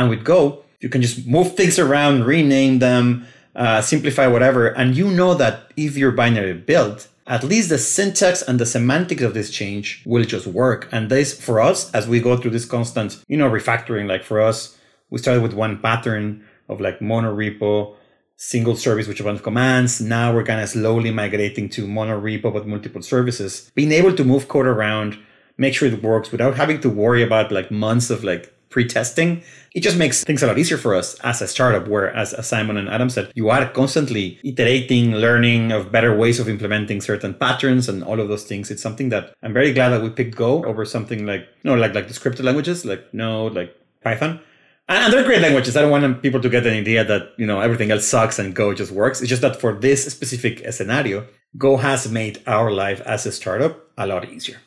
And with Go, you can just move things around, rename them, uh, simplify whatever. And you know that if your binary built, at least the syntax and the semantics of this change will just work. And this, for us, as we go through this constant, you know, refactoring, like for us, we started with one pattern of like monorepo, single service bunch of commands. Now we're kind of slowly migrating to monorepo but multiple services. Being able to move code around, make sure it works without having to worry about like months of like pre-testing it just makes things a lot easier for us as a startup where as, simon and adam said you are constantly iterating learning of better ways of implementing certain patterns and all of those things it's something that i'm very glad that we picked go over something like you know like like the scripted languages like node like python and they're great languages. I don't want people to get an idea that, you know, everything else sucks and Go just works. It's just that for this specific scenario, Go has made our life as a startup a lot easier.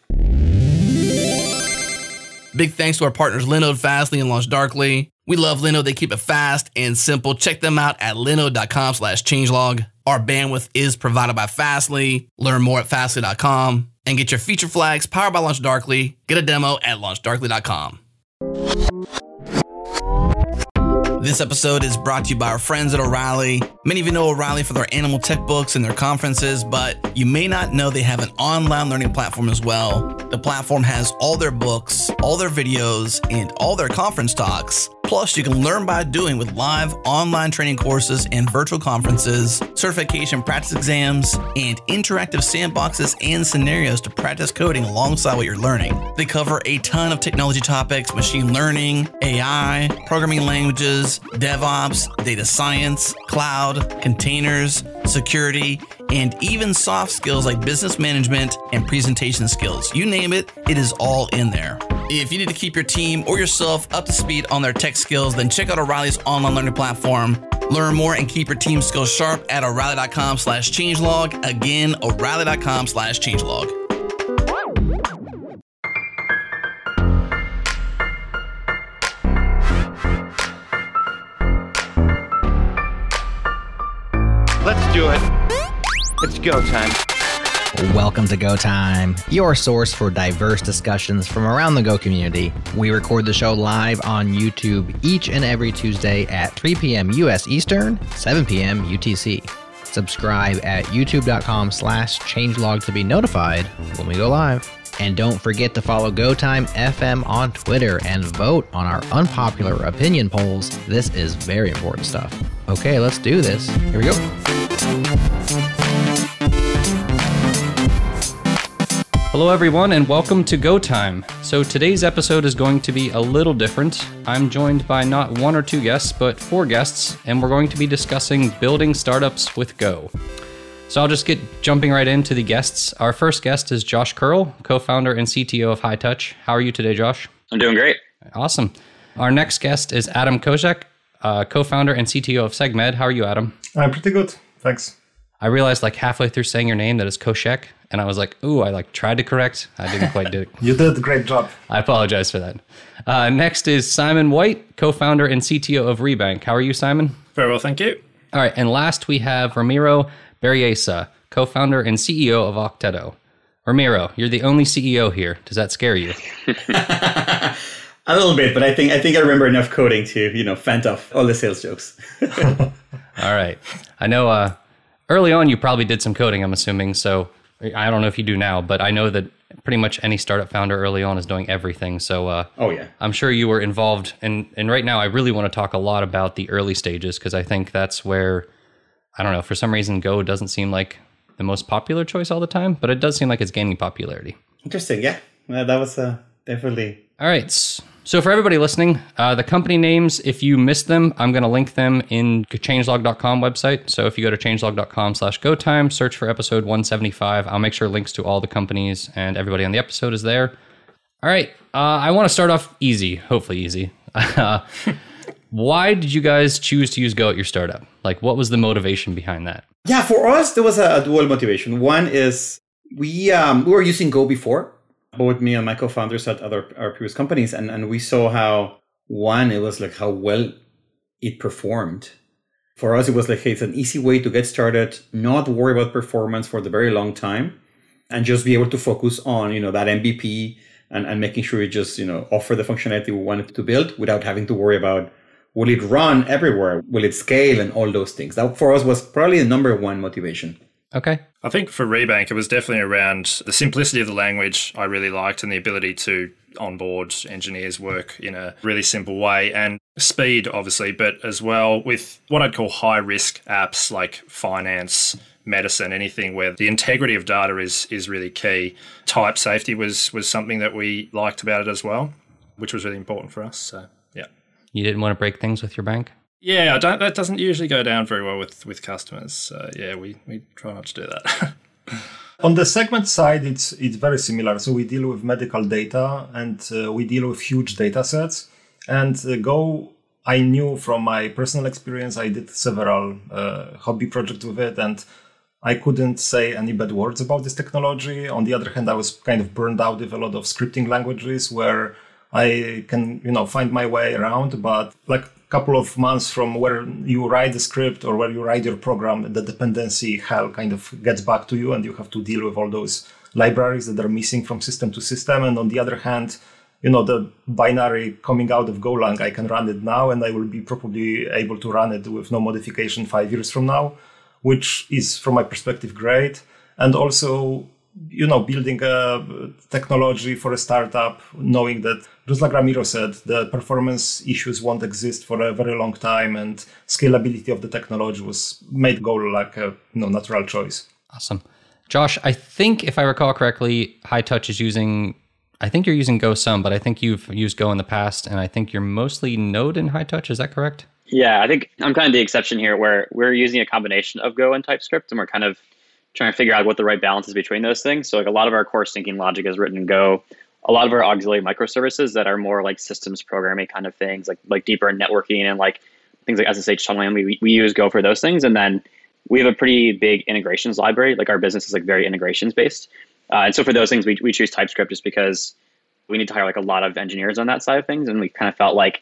Big thanks to our partners Linode, Fastly, and LaunchDarkly. We love Linode. They keep it fast and simple. Check them out at linode.com slash changelog. Our bandwidth is provided by Fastly. Learn more at fastly.com and get your feature flags powered by LaunchDarkly. Get a demo at launchdarkly.com. This episode is brought to you by our friends at O'Reilly. Many of you know O'Reilly for their animal tech books and their conferences, but you may not know they have an online learning platform as well. The platform has all their books, all their videos, and all their conference talks Plus, you can learn by doing with live online training courses and virtual conferences, certification practice exams, and interactive sandboxes and scenarios to practice coding alongside what you're learning. They cover a ton of technology topics machine learning, AI, programming languages, DevOps, data science, cloud, containers, security, and even soft skills like business management and presentation skills. You name it, it is all in there. If you need to keep your team or yourself up to speed on their tech skills, then check out O'Reilly's online learning platform. Learn more and keep your team skills sharp at O'Reilly.com slash changelog. Again, O'Reilly.com slash changelog. Let's do it. It's go time. Welcome to Go Time, your source for diverse discussions from around the Go community. We record the show live on YouTube each and every Tuesday at 3 p.m. U.S. Eastern, 7 p.m. UTC. Subscribe at youtube.com slash changelog to be notified when we go live. And don't forget to follow GoTime FM on Twitter and vote on our unpopular opinion polls. This is very important stuff. Okay, let's do this. Here we go. Hello, everyone, and welcome to Go Time. So, today's episode is going to be a little different. I'm joined by not one or two guests, but four guests, and we're going to be discussing building startups with Go. So, I'll just get jumping right into the guests. Our first guest is Josh Curl, co founder and CTO of Hightouch. How are you today, Josh? I'm doing great. Awesome. Our next guest is Adam Kozak, uh, co founder and CTO of Segmed. How are you, Adam? I'm pretty good. Thanks. I realized like halfway through saying your name that it's Koszek, and I was like, "Ooh, I like tried to correct. I didn't quite do it." you did a great job. I apologize for that. Uh, next is Simon White, co-founder and CTO of Rebank. How are you, Simon? Very well, thank you. All right, and last we have Ramiro Berrelleza, co-founder and CEO of Okteto. Ramiro, you're the only CEO here. Does that scare you? a little bit, but I think I think I remember enough coding to you know fend off all the sales jokes. all right, I know. Uh, early on, you probably did some coding. I'm assuming so. I don't know if you do now, but I know that pretty much any startup founder early on is doing everything. So, uh, oh yeah, I'm sure you were involved. And and right now, I really want to talk a lot about the early stages because I think that's where I don't know for some reason Go doesn't seem like the most popular choice all the time, but it does seem like it's gaining popularity. Interesting, yeah, that was uh, definitely all right. So for everybody listening, uh, the company names, if you missed them, I'm going to link them in changelog.com website. So if you go to changelog.com slash go time, search for episode 175. I'll make sure links to all the companies and everybody on the episode is there. All right. Uh, I want to start off easy, hopefully easy. why did you guys choose to use Go at your startup? Like, what was the motivation behind that? Yeah, for us, there was a dual motivation. One is we um, we were using Go before, both me and my co-founders at other our previous companies, and and we saw how one it was like how well it performed. For us, it was like hey, it's an easy way to get started, not worry about performance for the very long time, and just be able to focus on you know that MVP and, and making sure we just you know offer the functionality we wanted to build without having to worry about Will it run everywhere? Will it scale and all those things? That for us was probably the number one motivation. Okay. I think for Rebank, it was definitely around the simplicity of the language I really liked and the ability to onboard engineers work in a really simple way and speed, obviously, but as well with what I'd call high risk apps like finance, medicine, anything where the integrity of data is is really key. Type safety was was something that we liked about it as well, which was really important for us. So yeah. You didn't want to break things with your bank? Yeah, that doesn't usually go down very well with with customers. So yeah, we, we try not to do that. On the Segmed side, it's it's very similar. So we deal with medical data and uh, we deal with huge data sets. And uh, Go, I knew from my personal experience, I did several uh, hobby projects with it, and I couldn't say any bad words about this technology. On the other hand, I was kind of burned out with a lot of scripting languages where I can, you know, find my way around. But like a couple of months from where you write the script or where you write your program, the dependency hell kind of gets back to you and you have to deal with all those libraries that are missing from system to system. And on the other hand, you know, the binary coming out of Golang, I can run it now and I will be probably able to run it with no modification five years from now which is from my perspective great and also you know building a technology for a startup knowing that just like ramiro said the performance issues won't exist for a very long time and scalability of the technology was made go like a you know, natural choice. Awesome. Josh i think if i recall correctly Hightouch is using i think you're using go some but i think you've used go in the past and i think you're mostly node in Hightouch. Is that correct? Yeah, I think I'm kind of the exception here where we're using a combination of Go and TypeScript and we're kind of trying to figure out what the right balance is between those things. So like a lot of our core syncing logic is written in Go. A lot of our auxiliary microservices that are more like systems programming kind of things, like like deeper networking and like things like SSH tunneling, we, we use Go for those things. And then we have a pretty big integrations library. Like our business is like very integrations based. Uh, and so for those things, we, we choose TypeScript just because we need to hire like a lot of engineers on that side of things. And we kind of felt like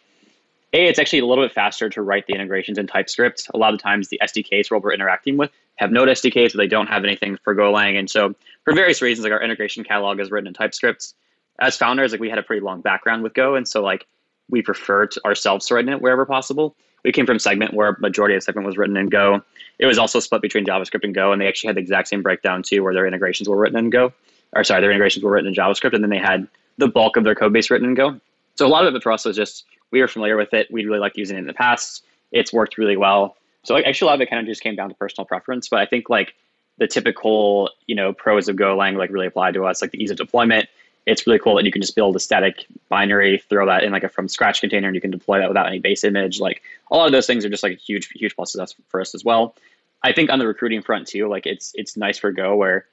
a, it's actually a little bit faster to write the integrations in TypeScript. A lot of times the SDKs what we're interacting with have Node SDKs, so they don't have anything for Golang. And so for various reasons, like our integration catalog is written in TypeScript. As founders, like we had a pretty long background with Go, and so like we prefer to ourselves to write in it wherever possible. We came from Segment where majority of Segment was written in Go. It was also split between JavaScript and Go, and they actually had the exact same breakdown too, where their integrations were written in Go, or sorry, their integrations were written in JavaScript, and then they had the bulk of their code base written in Go. So a lot of it for us was just we were familiar with it. We'd really liked using it in the past. It's worked really well. So actually, a lot of it kind of just came down to personal preference. But I think like the typical you know pros of Golang like really apply to us, like the ease of deployment. It's really cool that you can just build a static binary, throw that in like a from scratch container, and you can deploy that without any base image. Like a lot of those things are just like a huge, huge pluses for us as well. I think on the recruiting front too, like it's it's nice for Go where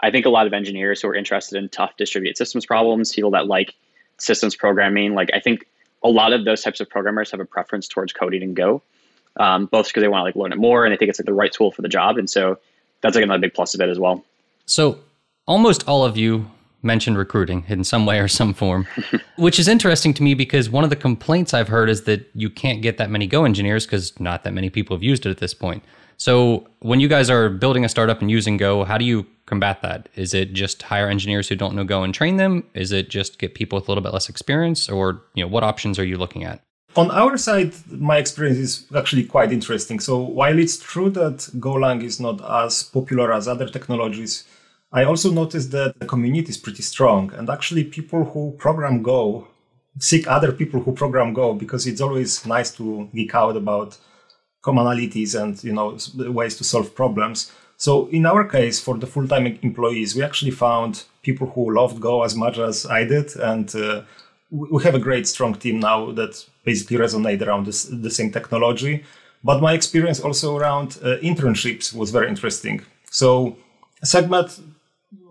I think a lot of engineers who are interested in tough distributed systems problems, people that like systems programming, like I think a lot of those types of programmers have a preference towards coding in Go, um, both because they want to like learn it more and they think it's like the right tool for the job. And so that's like another big plus of it as well. So almost all of you mentioned recruiting in some way or some form, which is interesting to me because one of the complaints I've heard is that you can't get that many Go engineers because not that many people have used it at this point. So when you guys are building a startup and using Go, how do you combat that? Is it just hire engineers who don't know Go and train them? Is it just get people with a little bit less experience, or you know what options are you looking at? On our side, my experience is actually quite interesting. So while it's true that Golang is not as popular as other technologies, I also noticed that the community is pretty strong, and actually people who program Go seek other people who program Go because it's always nice to geek out about commonalities and you know ways to solve problems. So in our case, for the full-time employees, we actually found people who loved Go as much as I did, and uh, we have a great, strong team now that basically resonate around this, the same technology. But my experience also around uh, internships was very interesting. So Segmed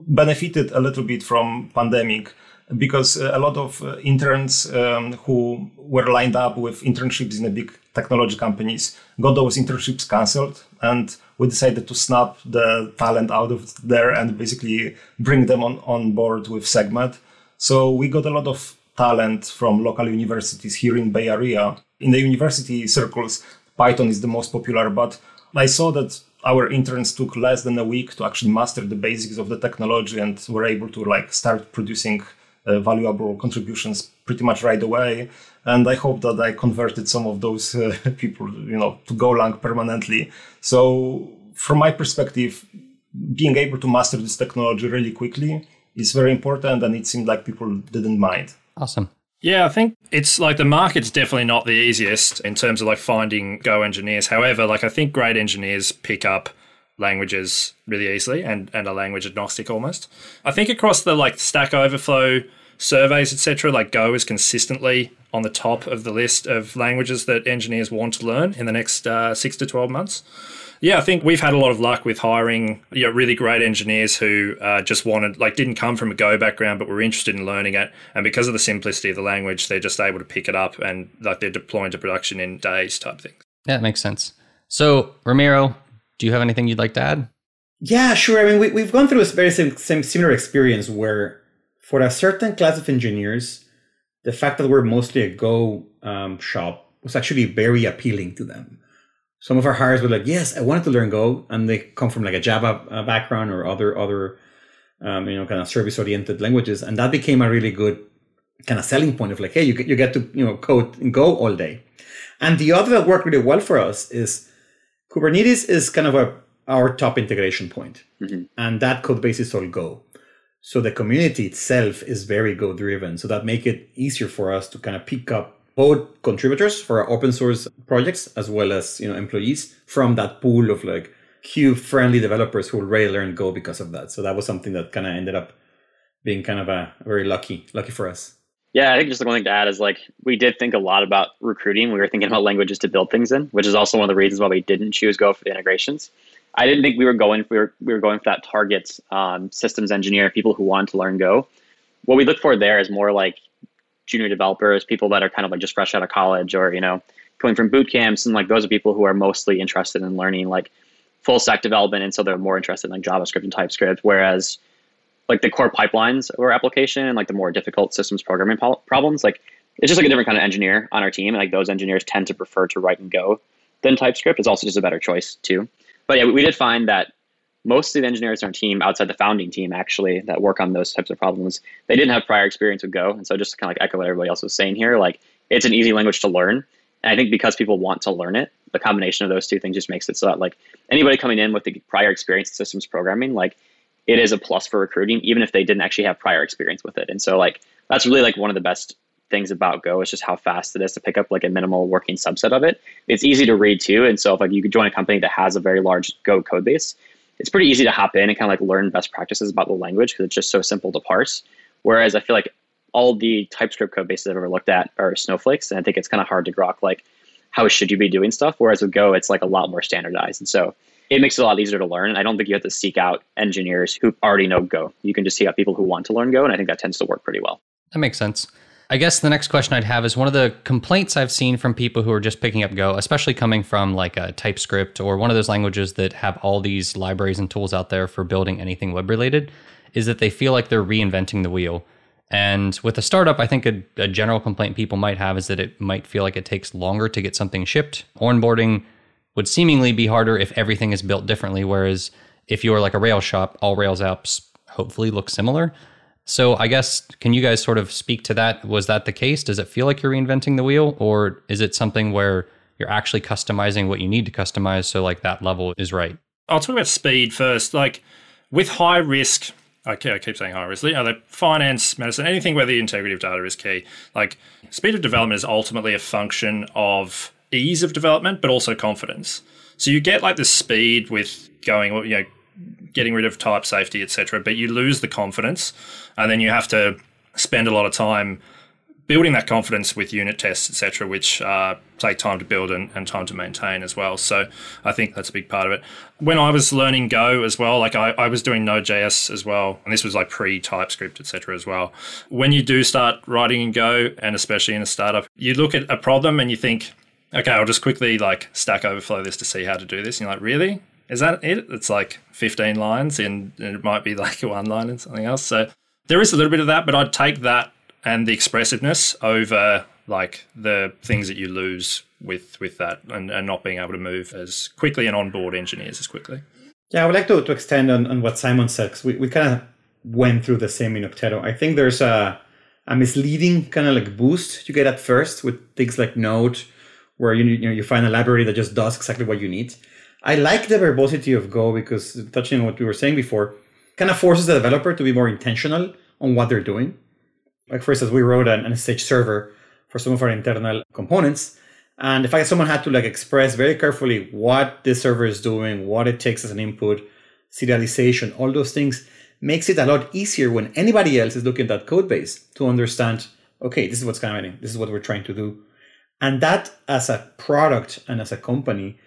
benefited a little bit from pandemic because uh, a lot of uh, interns um, who were lined up with internships in the big technology companies got those internships cancelled and we decided to snap the talent out of there and basically bring them on, on board with Segmed so we got a lot of talent from local universities here in bay area. In the university circles python is the most popular but i saw that our interns took less than a week to actually master the basics of the technology and were able to like start producing uh, valuable contributions pretty much right away. and I hope that I converted some of those uh, people, you know, to Golang permanently. So from my perspective, being able to master this technology really quickly is very important, and it seemed like people didn't mind. Awesome. Yeah, I think it's like the market's definitely not the easiest in terms of like finding Go engineers. However, like I think great engineers pick up languages really easily and, and are language agnostic almost. I think across the like Stack Overflow surveys, etc., like Go is consistently on the top of the list of languages that engineers want to learn in the next uh, six to 12 months. Yeah, I think we've had a lot of luck with hiring you know, really great engineers who uh, just wanted, like, didn't come from a Go background, but were interested in learning it. And because of the simplicity of the language, they're just able to pick it up and, like, they're deploying to production in days type things. Yeah, that makes sense. So, Ramiro, do you have anything you'd like to add? Yeah, sure. I mean, we, we've gone through a very same, same similar experience where, for a certain class of engineers, the fact that we're mostly a Go um, shop was actually very appealing to them some of our hires were like, yes, I wanted to learn Go, and they come from like a Java uh, background or other other, um, you know, kind of service oriented languages, and that became a really good kind of selling point of like, hey, you get you get to you know code in Go all day. And the other that worked really well for us is Kubernetes is kind of a our top integration point, mm-hmm. and that code base is all Go. So the community itself is very Go driven. So that make it easier for us to kind of pick up both contributors for our open source projects as well as you know employees from that pool of like cube friendly developers who already learned Go because of that. So that was something that kind of ended up being kind of a very lucky lucky for us. Yeah, I think just the one thing to add is like we did think a lot about recruiting. We were thinking about languages to build things in, which is also one of the reasons why we didn't choose Go for the integrations. I didn't think we were going were we were going for that target um, systems engineer, people who want to learn Go. What we look for there is more like junior developers, people that are kind of like just fresh out of college or, you know, coming from boot camps. And like those are people who are mostly interested in learning like full stack development. And so they're more interested in like JavaScript and TypeScript. Whereas like the core pipelines or application and like the more difficult systems programming po- problems, like it's just like a different kind of engineer on our team. And like those engineers tend to prefer to write and Go than TypeScript. It's also just a better choice too. But yeah, we did find that most of the engineers on our team outside the founding team actually that work on those types of problems they didn't have prior experience with go. And so just to kind of like echo what everybody else was saying here like it's an easy language to learn. And i think because people want to learn it the combination of those two things just makes it so that like anybody coming in with the prior experience in systems programming like it is a plus for recruiting even if they didn't actually have prior experience with it. And so like that's really like one of the best things about Go is just how fast it is to pick up like a minimal working subset of it. It's easy to read too. And so if like you could join a company that has a very large Go code base, it's pretty easy to hop in and kind of like learn best practices about the language because it's just so simple to parse. Whereas I feel like all the TypeScript code bases I've ever looked at are snowflakes, and I think it's kind of hard to grok like how should you be doing stuff. Whereas with Go, it's like a lot more standardized, and so it makes it a lot easier to learn. And I don't think you have to seek out engineers who already know Go. You can just seek out people who want to learn Go, and I think that tends to work pretty well. That makes sense. I guess the next question I'd have is one of the complaints I've seen from people who are just picking up Go, especially coming from like a TypeScript or one of those languages that have all these libraries and tools out there for building anything web related, is that they feel like they're reinventing the wheel. And with a startup, I think a, a, general complaint people might have is that it might feel like it takes longer to get something shipped. Onboarding would seemingly be harder if everything is built differently. Whereas if you're like a Rails shop, all Rails apps hopefully look similar. So I guess can you guys sort of speak to that? Was that the case? Does it feel like you're reinventing the wheel, or is it something where you're actually customizing what you need to customize so like that level is right? I'll talk about speed first. Like with high risk, okay, I keep saying high risk. You know, the finance, medicine, anything where the integrity of data is key. Like speed of development is ultimately a function of ease of development, but also confidence. So you get like the speed with going, you know, getting rid of type safety, etc. But you lose the confidence, and then you have to spend a lot of time building that confidence with unit tests, etc., which uh, take time to build and, and, time to maintain as well. So I think that's a big part of it. When I was learning Go as well, like I, I was doing Node.js as well, and this was like pre TypeScript, etc. as well. When you do start writing in Go, and especially in a startup, you look at a problem and you think, okay, I'll just quickly like Stack Overflow this to see how to do this. And you're like, really? Is that it? It's like 15 lines and it might be like one line and something else. So there is a little bit of that, but I'd take that and the expressiveness over like the things that you lose with with that and, and not being able to move as quickly and onboard engineers as quickly. Yeah, I would like to, to extend on, on what Simon said because we, we kind of went through the same in Okteto. I think there's a a misleading kind of like boost you get at first with things like Node, where you you know you find a library that just does exactly what you need. I like the verbosity of Go because touching on what we were saying before, kind of forces the developer to be more intentional on what they're doing. Like for instance, we wrote an, an SSH server for some of our internal components. And if I someone had to like express very carefully what this server is doing, what it takes as an input, serialization, all those things makes it a lot easier when anybody else is looking at that code base to understand, okay, this is what's happening, this is what we're trying to do. And that as a product and as a company,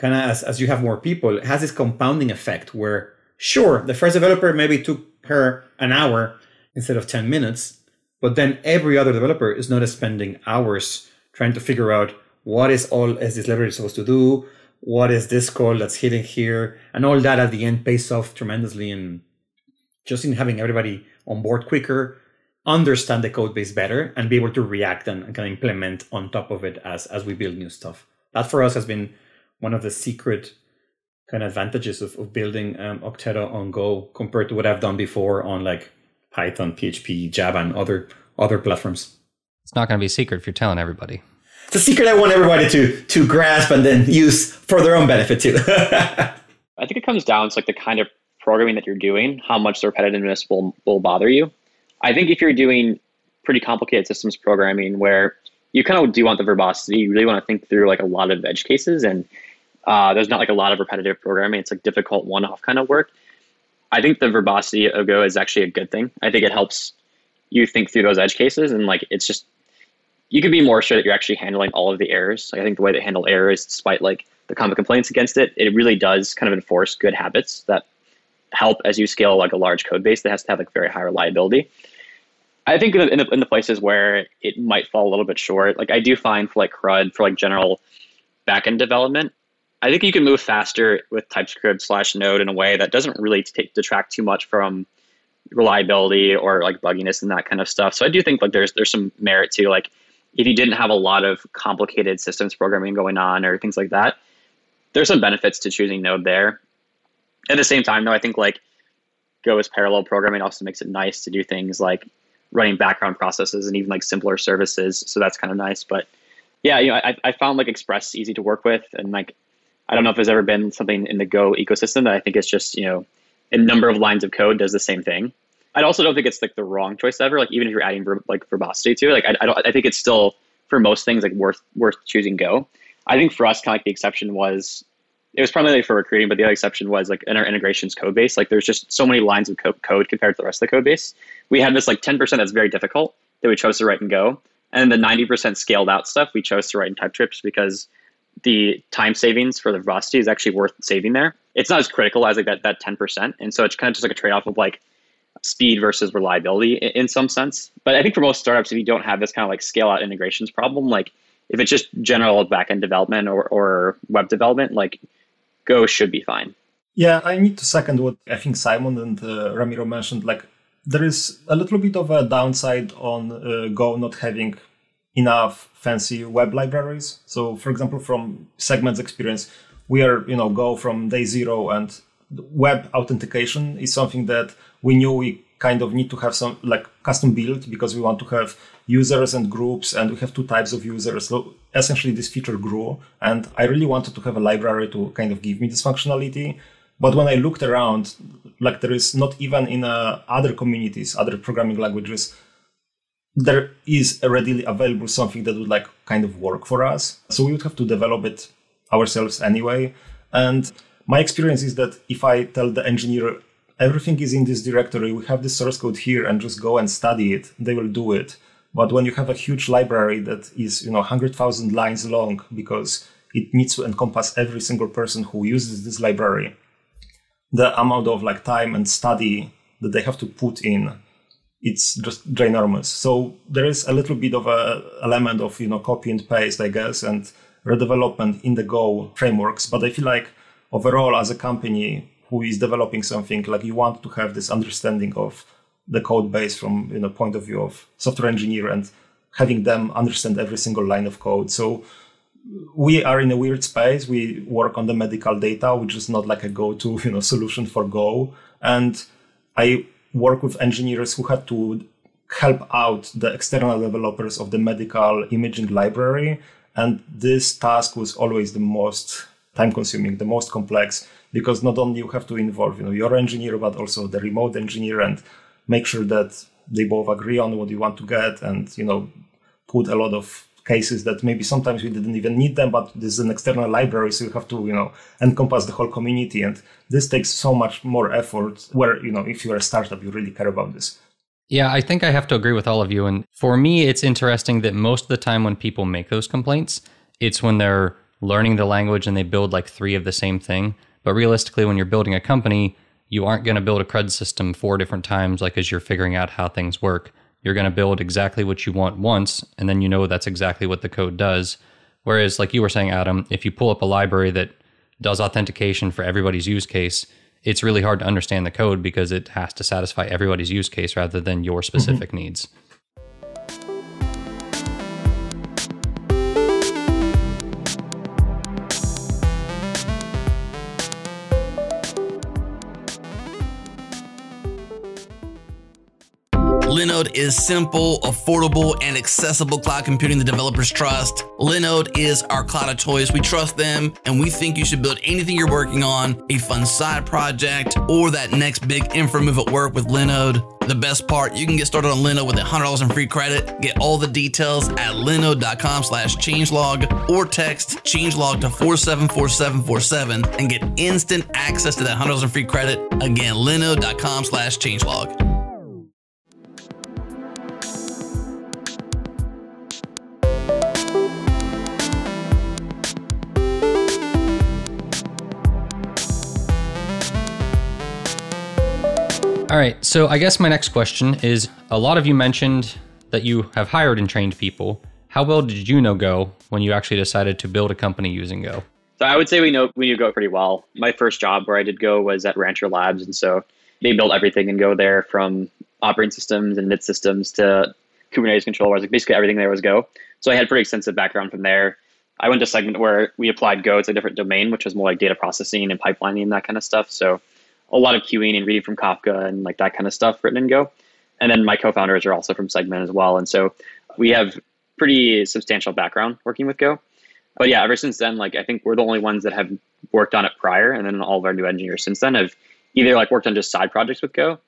kind of as, as you have more people, it has this compounding effect where sure, the first developer maybe took her an hour instead of 10 minutes, but then every other developer is not spending hours trying to figure out what is all is this library supposed to do, what is this call that's hitting here, and all that at the end pays off tremendously in just in having everybody on board quicker, understand the code base better, and be able to react and, and kind of implement on top of it as as we build new stuff. That for us has been one of the secret kind of advantages of, of building um, Okteto on Go compared to what I've done before on like Python, PHP, Java, and other other platforms. It's not going to be a secret if you're telling everybody. It's a secret I want everybody to to grasp and then use for their own benefit too. I think it comes down to like the kind of programming that you're doing, how much the repetitiveness will will bother you. I think if you're doing pretty complicated systems programming where you kind of do want the verbosity, you really want to think through like a lot of edge cases and uh, there's not like a lot of repetitive programming. It's like difficult one-off kind of work. I think the verbosity of Go is actually a good thing. I think it helps you think through those edge cases and like it's just you can be more sure that you're actually handling all of the errors. Like I think the way they handle errors, despite like the common complaints against it, it really does kind of enforce good habits that help as you scale like a large code base that has to have like very high reliability. I think in the, in the places where it might fall a little bit short, like I do find for like CRUD for like general backend development, I think you can move faster with TypeScript slash Node in a way that doesn't really take detract too much from reliability or like bugginess and that kind of stuff. So I do think like there's there's some merit to like if you didn't have a lot of complicated systems programming going on or things like that, there's some benefits to choosing Node there. At the same time, though, I think like Go as parallel programming also makes it nice to do things like running background processes and even like simpler services. So that's kind of nice. But yeah, you know, I, I found like Express easy to work with and like I don't know if there's ever been something in the Go ecosystem that I think is just, you know, a number of lines of code does the same thing. I also don't think it's like the wrong choice ever. Like even if you're adding ver- like verbosity to it, like I, I, don't. I think it's still for most things like worth worth choosing Go. I think for us, kind of like the exception was it was primarily for recruiting, but the other exception was like in our integrations code base. Like there's just so many lines of co- code compared to the rest of the code base. We had this like 10% that's very difficult that we chose to write in Go, and the 90% scaled out stuff we chose to write in TypeScript because the time savings for the velocity is actually worth saving there. It's not as critical as like that that 10%. And so it's kind of just like a trade-off of like speed versus reliability in, in some sense. But I think for most startups, if you don't have this kind of like scale out integrations problem, like if it's just general backend development or, or web development, like Go should be fine. Yeah, I need to second what I think Simon and uh, Ramiro mentioned. Like, there is a little bit of a downside on uh, Go not having enough fancy web libraries. So, for example, from Segmed's experience, we are, you know, go from day zero and web authentication is something that we knew we kind of need to have some like custom build because we want to have users and groups and we have two types of users. So essentially this feature grew and I really wanted to have a library to kind of give me this functionality. But when I looked around, like there is not even in uh, other communities, other programming languages, there is a readily available something that would like kind of work for us. So we would have to develop it ourselves anyway. And my experience is that if I tell the engineer everything is in this directory, we have the source code here and just go and study it, they will do it. But when you have a huge library that is, you know, 100,000 lines long because it needs to encompass every single person who uses this library, the amount of like time and study that they have to put in it's just ginormous. So there is a little bit of a element of you know copy and paste, I guess, and redevelopment in the Go frameworks. But I feel like overall, as a company who is developing something, like you want to have this understanding of the code base from you know point of view of software engineer and having them understand every single line of code. So we are in a weird space. We work on the medical data, which is not like a go-to you know solution for Go. And I work with engineers who had to help out the external developers of the medical imaging library. And this task was always the most time consuming, the most complex, because not only you have to involve you know, your engineer, but also the remote engineer and make sure that they both agree on what you want to get and you know put a lot of cases that maybe sometimes we didn't even need them, but this is an external library, so you have to, you know, encompass the whole community. And this takes so much more effort where, you know, if you're a startup, you really care about this. Yeah, I think I have to agree with all of you. And for me, it's interesting that most of the time when people make those complaints, it's when they're learning the language and they build like three of the same thing. But realistically, when you're building a company, you aren't going to build a CRUD system four different times, like as you're figuring out how things work. You're going to build exactly what you want once, and then you know that's exactly what the code does. Whereas, like you were saying, Adam, if you pull up a library that does authentication for everybody's use case, it's really hard to understand the code because it has to satisfy everybody's use case rather than your specific mm-hmm. needs. Linode is simple, affordable, and accessible cloud computing the developers trust. Linode is our cloud of choice. We trust them, and we think you should build anything you're working on, a fun side project, or that next big infra move at work with Linode. The best part, you can get started on Linode with $100 in free credit. Get all the details at linode.com slash changelog or text changelog to 474747 and get instant access to that $100 in free credit. Again, linode.com slash changelog. All right. So I guess my next question is a lot of you mentioned that you have hired and trained people. How well did you know Go when you actually decided to build a company using Go? So I would say we know we knew Go pretty well. My first job where I did Go was at Rancher Labs, and so they built everything in Go there, from operating systems and init systems to Kubernetes controllers. Like basically everything there was Go. So I had pretty extensive background from there. I went to Segment where we applied Go. It's a different domain, which was more like data processing and pipelining and that kind of stuff. So a lot of queuing and reading from Kafka and like that kind of stuff written in Go. And then my co-founders are also from Segment as well, and so we have pretty substantial background working with Go. But yeah, ever since then, like I think we're the only ones that have worked on it prior, and then all of our new engineers since then have either like worked on just side projects with Go,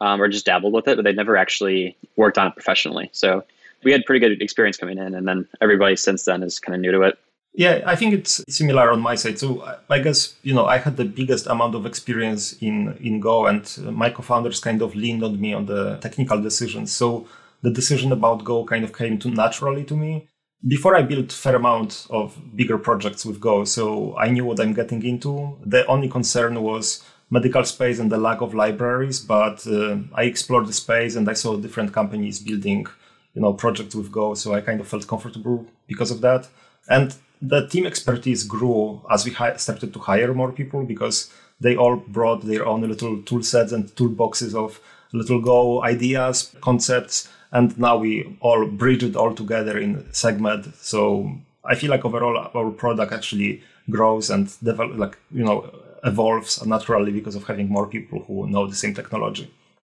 um, or just dabbled with it, but they've never actually worked on it professionally. So we had pretty good experience coming in, and then everybody since then is kind of new to it. Yeah, I think it's similar on my side. So I guess you know I had the biggest amount of experience in in Go, and my co-founders kind of leaned on me on the technical decisions. So the decision about Go kind of came to naturally to me. Before I built fair amount of bigger projects with Go, so I knew what I'm getting into. The only concern was medical space and the lack of libraries, but uh, I explored the space and I saw different companies building, you know, projects with Go, so I kind of felt comfortable because of that. And the team expertise grew as we hi- started to hire more people because they all brought their own little tool sets and toolboxes of little Go ideas, concepts, and now we all bridge it all together in Segmed. So I feel like overall our product actually grows and develop, like you know, evolves naturally because of having more people who know the same technology.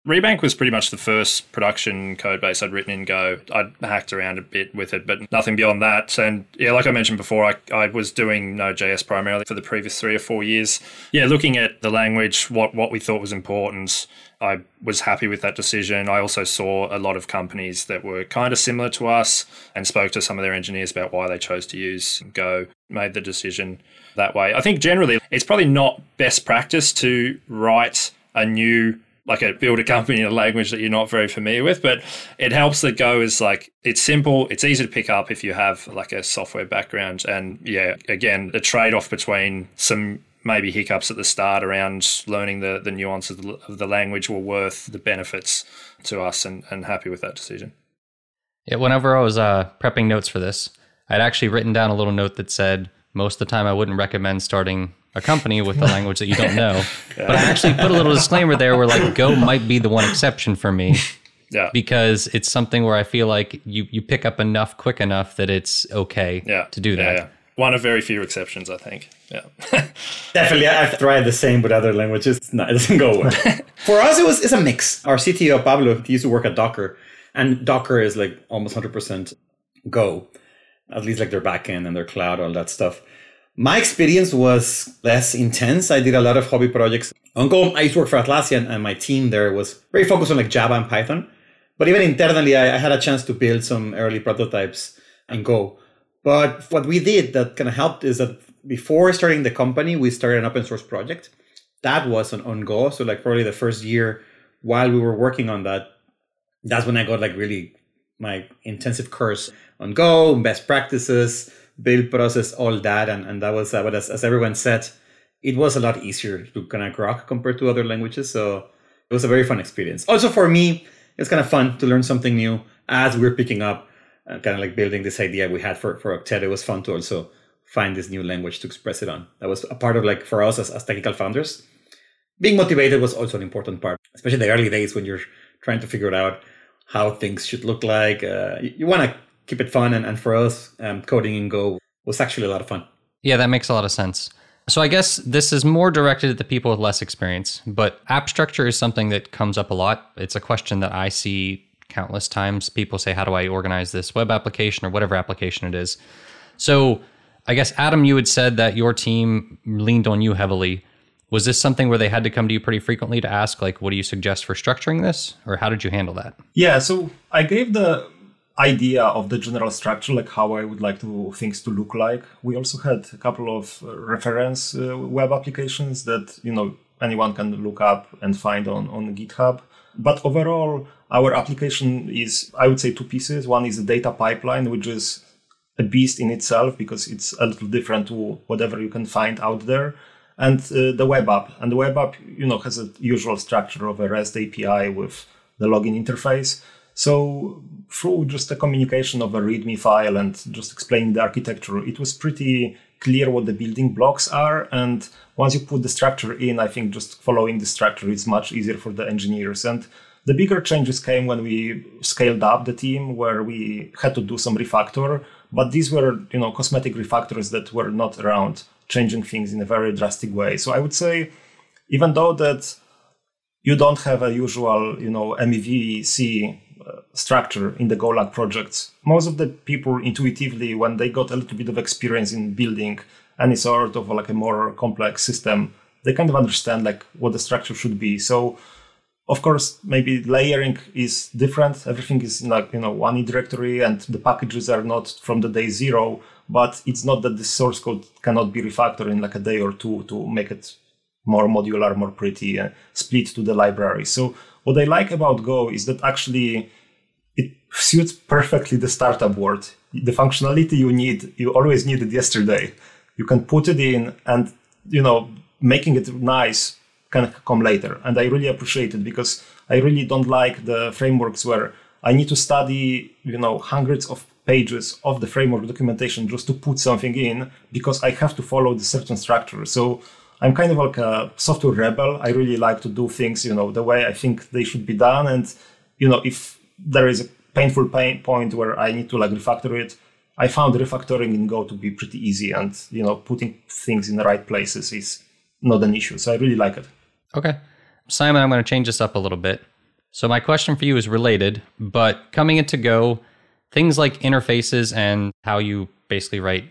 Rebank was pretty much the first production code base I'd written in Go. I'd hacked around a bit with it, but nothing beyond that. And yeah, like I mentioned before, I, I was doing Node.js primarily for the previous three or four years. Yeah, looking at the language, what, what we thought was important, I was happy with that decision. I also saw a lot of companies that were kind of similar to us and spoke to some of their engineers about why they chose to use Go, made the decision that way. I think generally it's probably not best practice to write a new like a build a company in a language that you're not very familiar with. But it helps that Go is like it's simple, it's easy to pick up if you have like a software background. And yeah, again, the trade off between some maybe hiccups at the start around learning the, the nuances of the language were worth the benefits to us and, and happy with that decision. Yeah, whenever I was uh, prepping notes for this, I'd actually written down a little note that said most of the time I wouldn't recommend starting a company with a language that you don't know. yeah. But I actually put a little disclaimer there where like Go might be the one exception for me. Yeah. Because it's something where I feel like you you pick up enough quick enough that it's okay yeah. to do that. Yeah, yeah. One of very few exceptions, I think. Yeah. Definitely, I've tried the same with other languages. No, it doesn't go well. For us, it was it's a mix. Our CTO Pablo he used to work at Docker, And Docker is like almost 100% Go, at least like their backend and their cloud, all that stuff. My experience was less intense. I did a lot of hobby projects Go. I used to work for Atlassian and my team there was very focused on like Java and Python. But even internally, I, I had a chance to build some early prototypes in Go. But what we did that kind of helped is that before starting the company, we started an open source project. That was on, on Go. So like probably the first year while we were working on that, that's when I got like really my intensive course on Go, best practices, build process, all that. And, and that was, uh, but as, as everyone said, it was a lot easier to kind of grok compared to other languages. So it was a very fun experience. Also for me, it's kind of fun to learn something new as we're picking up, uh, kind of like building this idea we had for, for Octet. It was fun to also find this new language to express it on. That was a part of like for us as, as technical founders. Being motivated was also an important part, especially the early days when you're trying to figure out how things should look like. Uh, you, you want to keep it fun. And, and for us, um, coding in Go was actually a lot of fun. Yeah, that makes a lot of sense. So I guess this is more directed at the people with less experience, but app structure is something that comes up a lot. It's a question that I see countless times. People say, How do I organize this web application or whatever application it is? So I guess, Adam, you had said that your team leaned on you heavily. Was this something where they had to come to you pretty frequently to ask, like, what do you suggest for structuring this? Or how did you handle that? Yeah, so I gave the idea of the general structure, like how I would like to things to look like. We also had a couple of reference uh, web applications that you know anyone can look up and find on on GitHub. But overall, our application is I would say two pieces. One is a data pipeline, which is a beast in itself because it's a little different to whatever you can find out there. And uh, the web app, and the web app, you know, has a usual structure of a REST API with the login interface. So through just a communication of a README file and just explaining the architecture, it was pretty clear what the building blocks are. And once you put the structure in, I think just following the structure is much easier for the engineers. And the bigger changes came when we scaled up the team, where we had to do some refactor. But these were, you know, cosmetic refactors that were not around changing things in a very drastic way. So I would say, even though that you don't have a usual, you know, MEVC structure in the Golang projects. Most of the people intuitively, when they got a little bit of experience in building any sort of like a more complex system, they kind of understand like what the structure should be. So of course, maybe layering is different. Everything is like, you know, one directory and the packages are not from the day zero, but it's not that the source code cannot be refactored in like a day or two to make it more modular, more pretty, uh, split to the library. So what I like about Go is that actually suits perfectly the startup world. The functionality you need, you always needed yesterday. You can put it in and, you know, making it nice can come later. And I really appreciate it because I really don't like the frameworks where I need to study, you know, hundreds of pages of the framework documentation just to put something in because I have to follow the certain structure. So I'm kind of like a software rebel. I really like to do things, you know, the way I think they should be done. And, you know, if there is a painful pain point where I need to like refactor it, I found refactoring in Go to be pretty easy. And, you know, putting things in the right places is not an issue. So I really like it. Okay. Simon, I'm going to change this up a little bit. So my question for you is related, but coming into Go, things like interfaces and how you basically write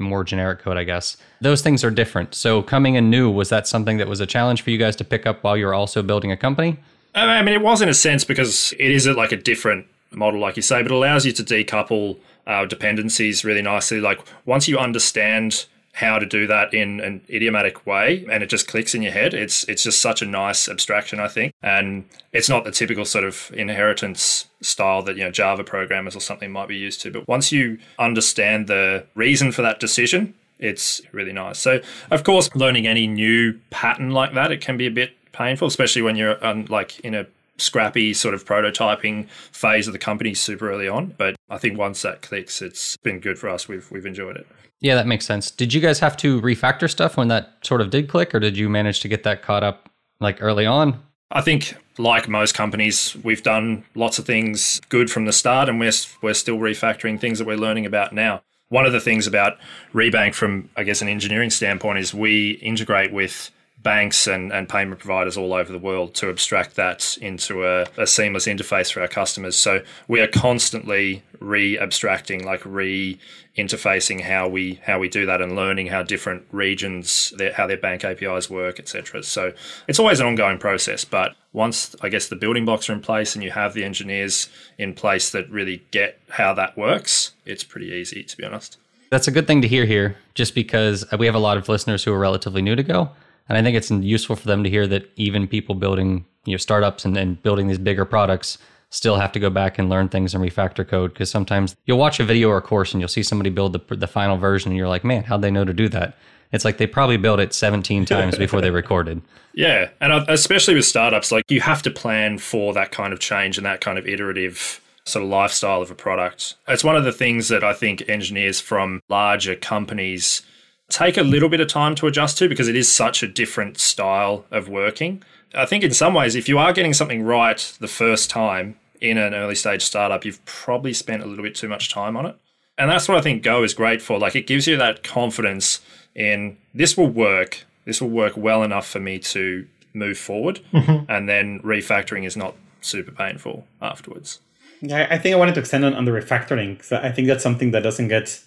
more generic code, I guess. Those things are different. So coming in new, was that something that was a challenge for you guys to pick up while you're also building a company? I mean, it was in a sense because it is like a different model, like you say, but allows you to decouple uh, dependencies really nicely. Like once you understand how to do that in an idiomatic way and it just clicks in your head it's it's just such a nice abstraction i think and it's not the typical sort of inheritance style that you know java programmers or something might be used to but once you understand the reason for that decision it's really nice so of course learning any new pattern like that it can be a bit painful especially when you're um, like in a scrappy sort of prototyping phase of the company super early on but i think once that clicks it's been good for us we've we've enjoyed it yeah, that makes sense. Did you guys have to refactor stuff when that sort of did click, or did you manage to get that caught up like early on? I think, like most companies, we've done lots of things good from the start, and we're we're still refactoring things that we're learning about now. One of the things about Rebank, from I guess an engineering standpoint, is we integrate with banks and, and payment providers all over the world to abstract that into a, a seamless interface for our customers. So we are constantly re-abstracting, like re-interfacing how we how we do that and learning how different regions their, how their bank APIs work, etc. So it's always an ongoing process, but once I guess the building blocks are in place and you have the engineers in place that really get how that works, it's pretty easy to be honest. That's a good thing to hear here, just because we have a lot of listeners who are relatively new to Go. And I think it's useful for them to hear that even people building, you know, startups and, and building these bigger products still have to go back and learn things and refactor code because sometimes you'll watch a video or a course and you'll see somebody build the, the final version and you're like, man, how'd they know to do that? It's like they probably built it 17 times before they recorded. Yeah. And uh, especially with startups, like you have to plan for that kind of change and that kind of iterative sort of lifestyle of a product. It's one of the things that I think engineers from larger companies take a little bit of time to adjust to because it is such a different style of working. I think in some ways, if you are getting something right the first time in an early stage startup, you've probably spent a little bit too much time on it. And that's what I think Go is great for. Like it gives you that confidence in this will work. This will work well enough for me to move forward. Mm-hmm. And then refactoring is not super painful afterwards. Yeah, I think I wanted to extend on, on the refactoring. I think that's something that doesn't get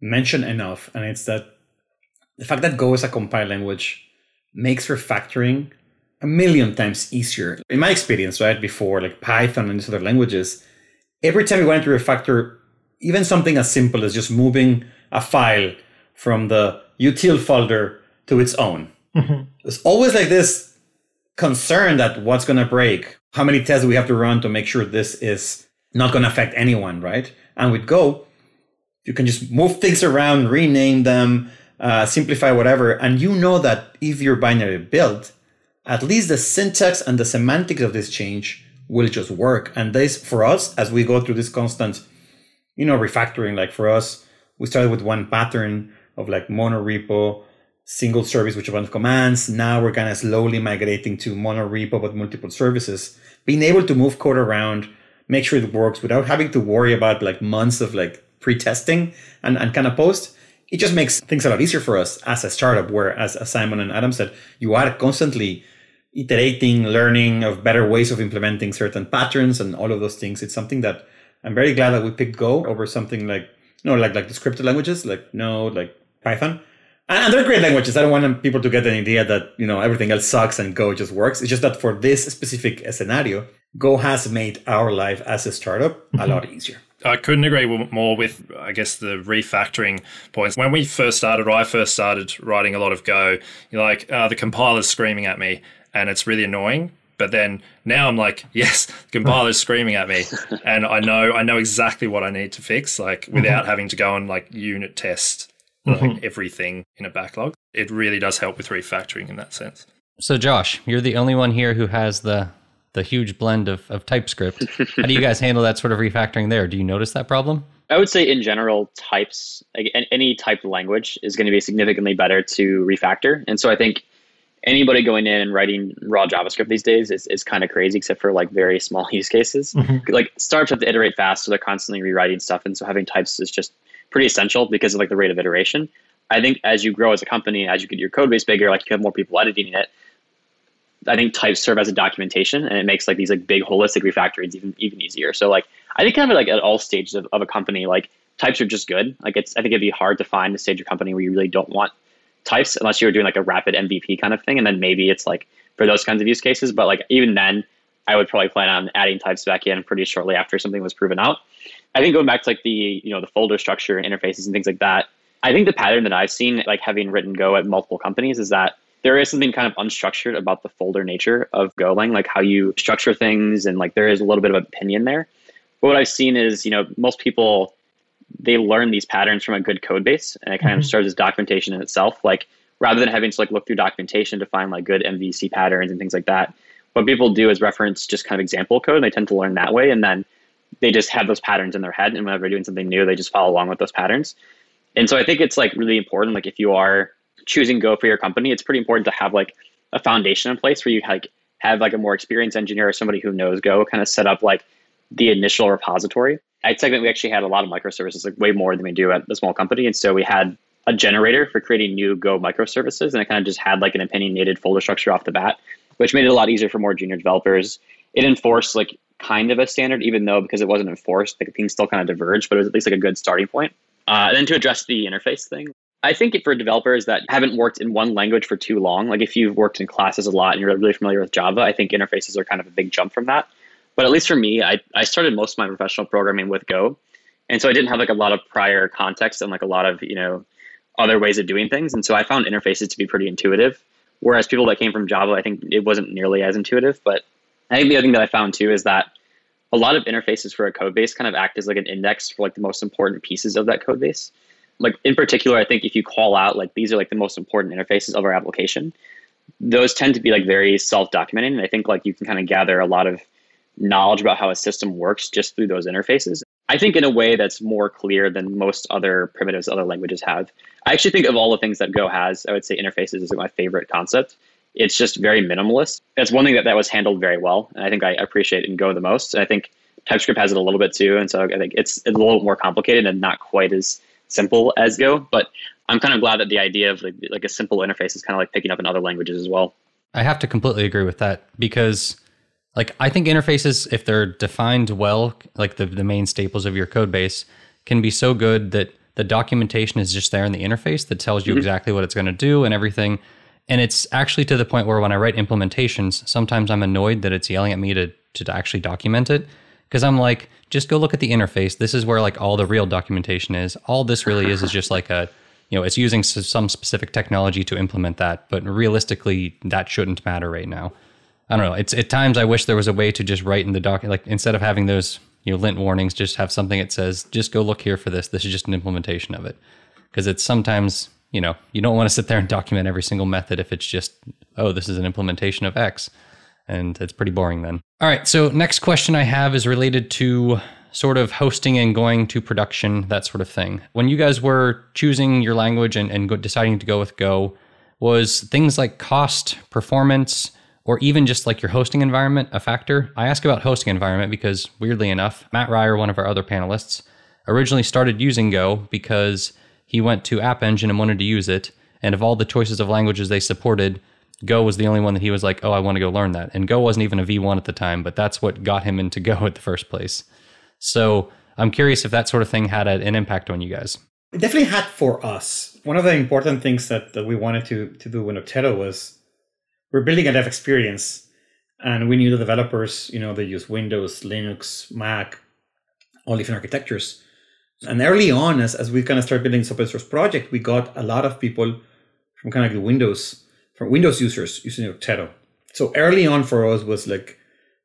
mentioned enough. And it's that the fact that Go is a compiled language makes refactoring a million times easier. In my experience, right, before like Python and these other languages, every time you wanted to refactor even something as simple as just moving a file from the util folder to its own, mm-hmm. there's always like this concern that what's going to break, how many tests do we have to run to make sure this is not going to affect anyone, right? And with Go, you can just move things around, rename them, uh, simplify whatever, and you know that if your binary built, at least the syntax and the semantics of this change will just work. And this, for us, as we go through this constant, you know, refactoring, like for us, we started with one pattern of like monorepo, single service with a bunch of commands. Now we're kind of slowly migrating to monorepo but multiple services. Being able to move code around, make sure it works without having to worry about like months of like pre-testing and, and kind of post it just makes things a lot easier for us as a startup where as, simon and adam said you are constantly iterating learning of better ways of implementing certain patterns and all of those things. It's something that i'm very glad that we picked go over something like you know like like the scripted languages like node like python. And they're great languages. I don't want people to get an idea that you know everything else sucks and go just works. It's just that for this specific scenario go has made our life as a startup a lot easier I couldn't agree more with, I guess, the refactoring points. When we first started, or I first started writing a lot of Go, you're like, uh, the compiler's screaming at me, and it's really annoying. But then now I'm like, yes, the compiler's screaming at me, and I know I know exactly what I need to fix, like mm-hmm. without mm-hmm. having to go and like unit test like mm-hmm. everything in a backlog. It really does help with refactoring in that sense. So, Josh, you're the only one here who has the the huge blend of, of TypeScript. How do you guys handle that sort of refactoring there? Do you notice that problem? I would say in general, types, like any type of language is going to be significantly better to refactor. And so I think anybody going in and writing raw JavaScript these days is, is kind of crazy, except for like very small use cases. Mm-hmm. Like startups have to iterate fast, so they're constantly rewriting stuff. And so having types is just pretty essential because of like the rate of iteration. I think as you grow as a company, as you get your code base bigger, like you have more people editing it, I think types serve as a documentation and it makes like these like big holistic refactorings even even easier. So like I think kind of like at all stages of, of a company, like types are just good. Like it's I think it'd be hard to find a stage of company where you really don't want types unless you were doing like a rapid MVP kind of thing. And then maybe it's like for those kinds of use cases. But like even then I would probably plan on adding types back in pretty shortly after something was proven out. I think going back to like the, you know, the folder structure and interfaces and things like that, I think the pattern that I've seen, like having written Go at multiple companies, is that there is something kind of unstructured about the folder nature of Golang, like how you structure things, and like there is a little bit of opinion there. But what I've seen is, you know, most people they learn these patterns from a good code base, and it kind mm-hmm. of serves as documentation in itself. Like rather than having to like look through documentation to find like good MVC patterns and things like that, what people do is reference just kind of example code. And they tend to learn that way, and then they just have those patterns in their head, and whenever they're doing something new, they just follow along with those patterns. And so I think it's like really important. Like if you are choosing Go for your company, it's pretty important to have like a foundation in place where you like have like a more experienced engineer or somebody who knows Go kind of set up like the initial repository. I'd say we actually had a lot of microservices, like way more than we do at the small company. And so we had a generator for creating new Go microservices, and it kind of just had like an opinionated folder structure off the bat, which made it a lot easier for more junior developers. It enforced like kind of a standard, even though because it wasn't enforced, the things still kind of diverged, but it was at least like a good starting point. Uh, and then to address the interface thing, I think for developers that haven't worked in one language for too long, like if you've worked in classes a lot and you're really familiar with Java, I think interfaces are kind of a big jump from that. But at least for me, I, I started most of my professional programming with Go. And so I didn't have like a lot of prior context and like a lot of, you know, other ways of doing things. And so I found interfaces to be pretty intuitive. Whereas people that came from Java, I think it wasn't nearly as intuitive. But I think the other thing that I found too is that a lot of interfaces for a code base kind of act as like an index for like the most important pieces of that code base like in particular, I think if you call out like these are like the most important interfaces of our application, those tend to be like very self-documenting. And I think like you can kind of gather a lot of knowledge about how a system works just through those interfaces. I think in a way that's more clear than most other primitives other languages have. I actually think of all the things that Go has, I would say interfaces is like my favorite concept. It's just very minimalist. That's one thing that, that was handled very well. And I think I appreciate in Go the most. And I think TypeScript has it a little bit too. And so I think it's a little more complicated and not quite as simple as Go, but I'm kind of glad that the idea of like, like a simple interface is kind of like picking up in other languages as well. I have to completely agree with that because like I think interfaces if they're defined well, like the the main staples of your code base can be so good that the documentation is just there in the interface that tells you mm-hmm. exactly what it's going to do and everything. And it's actually to the point where when I write implementations, sometimes I'm annoyed that it's yelling at me to to actually document it because I'm like, just go look at the interface. This is where like all the real documentation is. All this really is is just like a, you know, it's using some specific technology to implement that, but realistically, that shouldn't matter right now. I don't know. It's at times I wish there was a way to just write in the doc, like instead of having those you know lint warnings, just have something that says, just go look here for this. This is just an implementation of it, because it's sometimes you know you don't want to sit there and document every single method if it's just oh this is an implementation of X and it's pretty boring then. All right, so next question I have is related to sort of hosting and going to production, that sort of thing. When you guys were choosing your language and, and deciding to go with Go, was things like cost, performance, or even just like your hosting environment a factor? I ask about hosting environment because weirdly enough, Mat Ryer, one of our other panelists, originally started using Go because he went to App Engine and wanted to use it. And of all the choices of languages they supported, Go was the only one that he was like, oh, I want to go learn that. And Go wasn't even a V1 at the time, but that's what got him into Go at the first place. So I'm curious if that sort of thing had an impact on you guys. It definitely had for us. One of the important things that, that we wanted to, to do with Okteto was we're building a dev experience and we knew the developers, you know, they use Windows, Linux, Mac, all different architectures. And early on, as, as we kind of started building this open source project, we got a lot of people from kind of like the Windows for Windows users using Okteto. So early on for us was like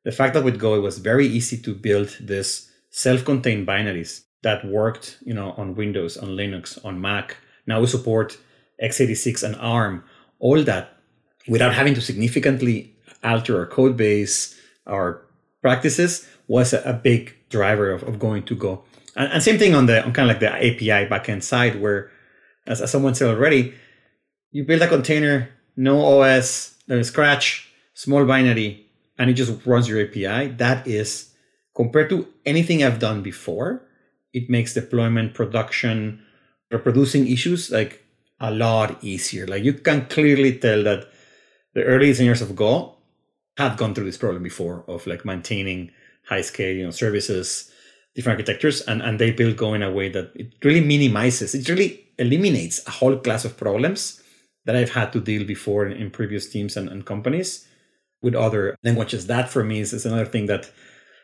the fact that with Go it was very easy to build this self-contained binaries that worked, you know, on Windows, on Linux, on Mac. Now we support x86 and ARM, all that without having to significantly alter our code base, our practices was a, big driver of, of going to Go. And, and, same thing on the on kind of like the API backend side where as, as someone said already, you build a container no OS, there's Scratch, small binary, and it just runs your API. That is, compared to anything I've done before, it makes deployment, production, reproducing issues like a lot easier. Like you can clearly tell that the early designers of Go had gone through this problem before of like maintaining high scale, you know, services, different architectures, and, and they build Go in a way that it really minimizes, it really eliminates a whole class of problems that I've had to deal before in, in previous teams and, and, companies with other languages. That for me is, is another thing that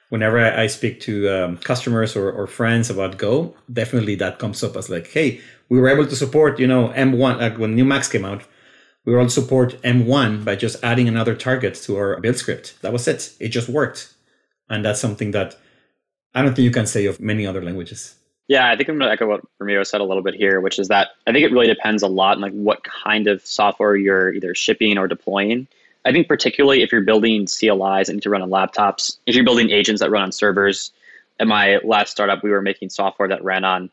whenever I, I speak to um, customers or, or, friends about Go, definitely that comes up as like, hey, we were able to support, you know, M1, like when new Macs came out, we were able to support M1 by just adding another target to our build script. That was it. It just worked. And that's something that I don't think you can say of many other languages. Yeah, I think I'm going to echo what Ramiro said a little bit here, which is that I think it really depends a lot on like what kind of software you're either shipping or deploying. I think particularly if you're building CLIs that need to run on laptops, if you're building agents that run on servers. At my last startup, we were making software that ran on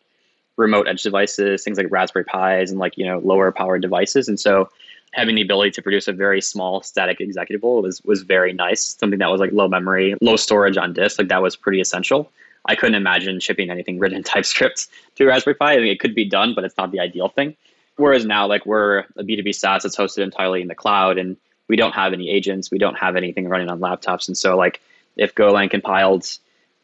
remote edge devices, things like Raspberry Pis and like you know lower powered devices, and so having the ability to produce a very small static executable was was very nice. Something that was like low memory, low storage on disk, like that was pretty essential. I couldn't imagine shipping anything written in TypeScript to Raspberry Pi. I mean, it could be done, but it's not the ideal thing. Whereas now, like we're a B2B SaaS that's hosted entirely in the cloud and we don't have any agents, we don't have anything running on laptops. And so like if Golang compiled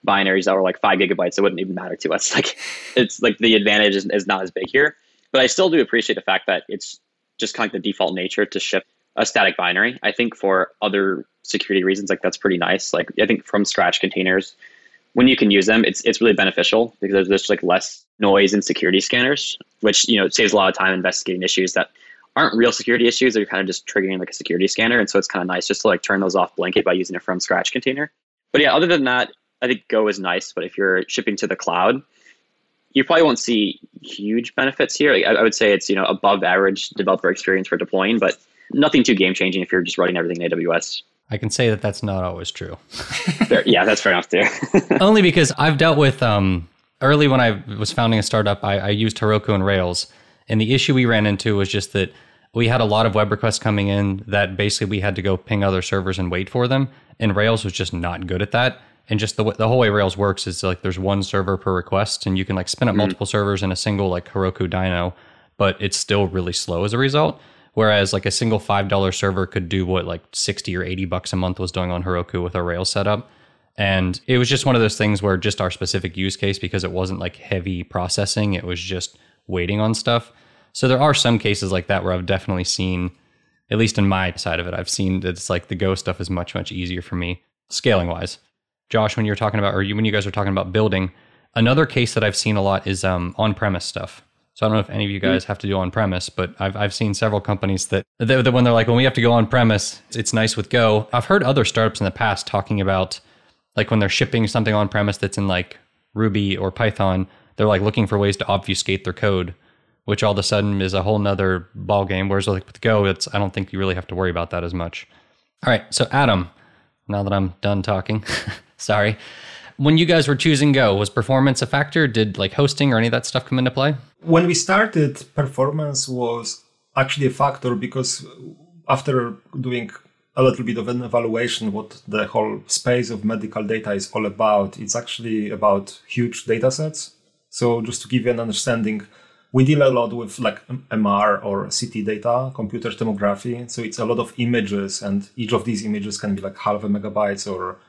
binaries that were like five gigabytes, it wouldn't even matter to us. Like it's like the advantage is, is not as big here. But I still do appreciate the fact that it's just kind of the default nature to ship a static binary. I think for other security reasons, like that's pretty nice. Like I think from scratch containers, when you can use them, it's it's really beneficial because there's just like less noise in security scanners, which you know saves a lot of time investigating issues that aren't real security issues. They're kind of just triggering like a security scanner, and so it's kind of nice just to like turn those off blanket by using a from scratch container. But yeah, other than that, I think Go is nice. But if you're shipping to the cloud, you probably won't see huge benefits here. I, I would say it's you know above average developer experience for deploying, but nothing too game changing if you're just running everything in AWS. I can say that that's not always true. fair, yeah, that's fair enough too. Only because I've dealt with um, early when I was founding a startup, I, I used Heroku and Rails, and the issue we ran into was just that we had a lot of web requests coming in that basically we had to go ping other servers and wait for them, and Rails was just not good at that. And just the the whole way Rails works is like there's one server per request, and you can like spin up mm multiple servers in a single like Heroku dyno, but it's still really slow as a result. Whereas like a single five dollar server could do what like sixty or eighty bucks a month was doing on Heroku with a Rails setup. And it was just one of those things where just our specific use case, because it wasn't like heavy processing, it was just waiting on stuff. So there are some cases like that where I've definitely seen, at least in my side of it, I've seen that it's like the Go stuff is much, much easier for me scaling wise. Josh, when you're talking about, or you, when you guys are talking about building, another case that I've seen a lot is um, on premise stuff. So I don't know if any of you mm. guys have to do on premise, but I've, I've seen several companies that, that, that when they're like, when we have to go on premise, it's nice with Go. I've heard other startups in the past talking about like when they're shipping something on premise that's in like Ruby or Python, they're like looking for ways to obfuscate their code, which all of a sudden is a whole nother ball game. Whereas like with Go, it's I don't think you really have to worry about that as much. All right, so Adam, now that I'm done talking, sorry. When you guys were choosing Go, was performance a factor? Did like hosting or any of that stuff come into play? When we started, performance was actually a factor because after doing a little bit of an evaluation what the whole space of medical data is all about, it's actually about huge data sets. So just to give you an understanding, we deal a lot with like MR or CT data, computer tomography. So it's a lot of images, and each of these images can be like half a megabytes or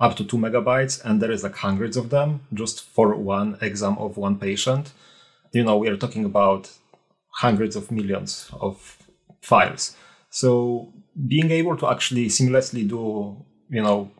up to two megabytes, and there is like hundreds of them just for one exam of one patient you know, we are talking about hundreds of millions of files. So being able to actually seamlessly do, you know,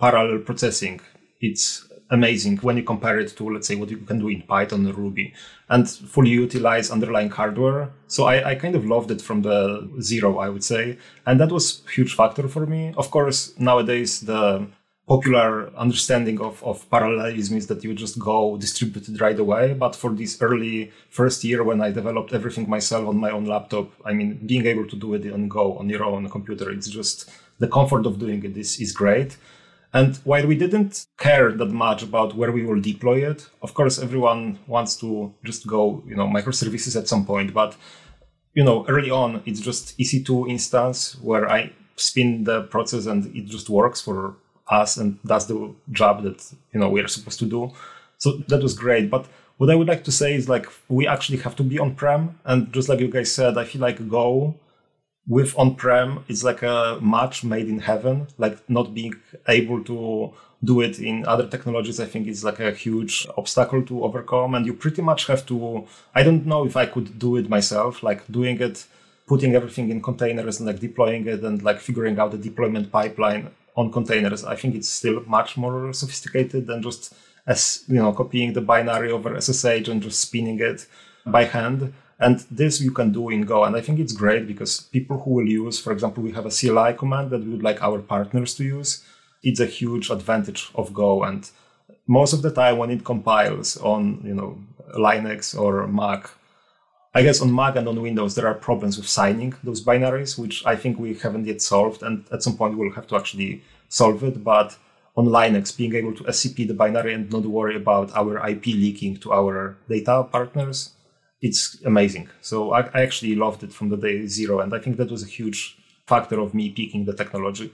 parallel processing, it's amazing when you compare it to, let's say, what you can do in Python or Ruby and fully utilize underlying hardware. So I, I kind of loved it from the zero, I would say. And that was huge factor for me. Of course, nowadays the popular understanding of, of parallelism is that you just go distributed right away. But for this early first year when I developed everything myself on my own laptop, I mean, being able to do it on Go on your own computer, it's just the comfort of doing it is, is great. And while we didn't care that much about where we will deploy it, of course, everyone wants to just go, you know, microservices at some point. But, you know, early on, it's just EC2 instance where I spin the process and it just works for us and does the job that you know we are supposed to do. So that was great. But what I would like to say is like we actually have to be on prem, and just like you guys said, I feel like Go with on prem is like a match made in heaven. Like not being able to do it in other technologies, I think is like a huge obstacle to overcome. And you pretty much have to. I don't know if I could do it myself, like doing it putting everything in containers and like deploying it and like figuring out the deployment pipeline on containers. I think it's still much more sophisticated than just as you know copying the binary over SSH and just spinning it by hand. And this you can do in Go. And I think it's great because people who will use, for example, we have a CLI command that we would like our partners to use. It's a huge advantage of Go. And most of the time when it compiles on, you know, Linux or Mac, I guess on Mac and on Windows, there are problems with signing those binaries, which I think we haven't yet solved. And at some point, we'll have to actually solve it. But on Linux, being able to SCP the binary and not worry about our IP leaking to our data partners, it's amazing. So I, I actually loved it from the day zero. And I think that was a huge factor of me picking the technology.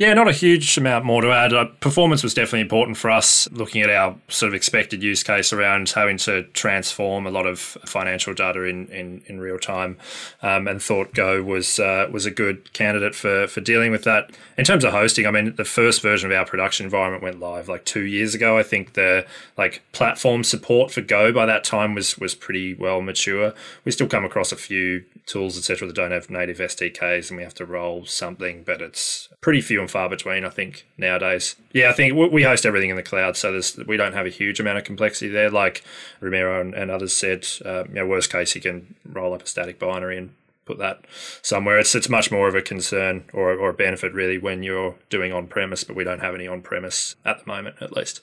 Yeah, not a huge amount more to add. Uh, performance was definitely important for us, looking at our sort of expected use case around having to transform a lot of financial data in, in, in real time, um, and thought Go was uh, was a good candidate for, for dealing with that. In terms of hosting, I mean, the first version of our production environment went live like two years ago. I think the like platform support for Go by that time was was pretty well mature. We still come across a few tools, etc., that don't have native SDKs, and we have to roll something, but it's pretty few and far between, I think, nowadays. Yeah, I think we host everything in the cloud, so there's, we don't have a huge amount of complexity there. Like Ramiro and, and others said, uh, you know, worst case, you can roll up a static binary and put that somewhere. It's it's much more of a concern or, or a benefit really when you're doing on premise, but we don't have any on premise at the moment, at least.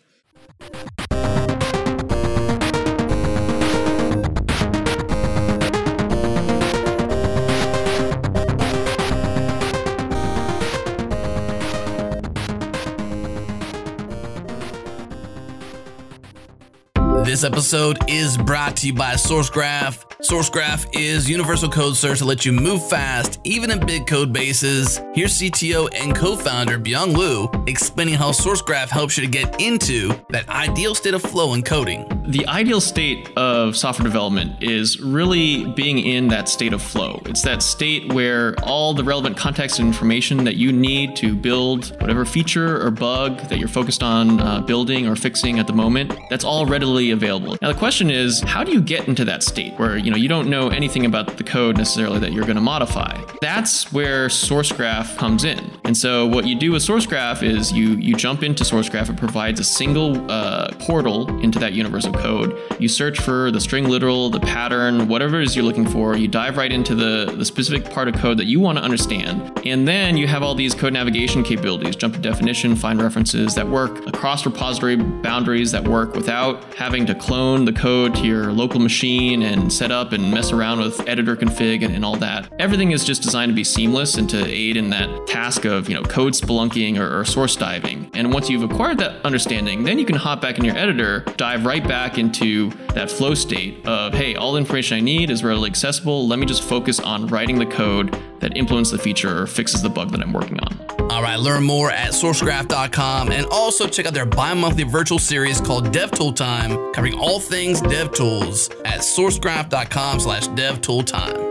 This episode is brought to you by SourceGraph. SourceGraph is universal code search to let you move fast, even in big code bases. Here's CTO and co-founder Beyang Liu explaining how SourceGraph helps you to get into that ideal state of flow in coding. The ideal state of software development is really being in that state of flow. It's that state where all the relevant context and information that you need to build whatever feature or bug that you're focused on uh, building or fixing at the moment, that's all readily available. Now the question is, how do you get into that state where you know you don't know anything about the code necessarily that you're going to modify? That's where SourceGraph comes in. And so what you do with SourceGraph is you you jump into SourceGraph. It provides a single uh, portal into that universe of code. You search for the string literal, the pattern, whatever it is you're looking for. You dive right into the the specific part of code that you want to understand, and then you have all these code navigation capabilities, jump to definition, find references that work across repository boundaries that work without having to clone the code to your local machine and set up and mess around with editor config and, and all that. Everything is just designed to be seamless and to aid in that task of you know code spelunking or, or source diving. And once you've acquired that understanding, then you can hop back in your editor, dive right back into that flow state of hey, all the information I need is readily accessible. Let me just focus on writing the code that implements the feature or fixes the bug that I'm working on. All right, learn more at sourcegraph.com and also check out their bi monthly virtual series called DevTool Time, covering all things DevTools at sourcegraph.com slash DevToolTime.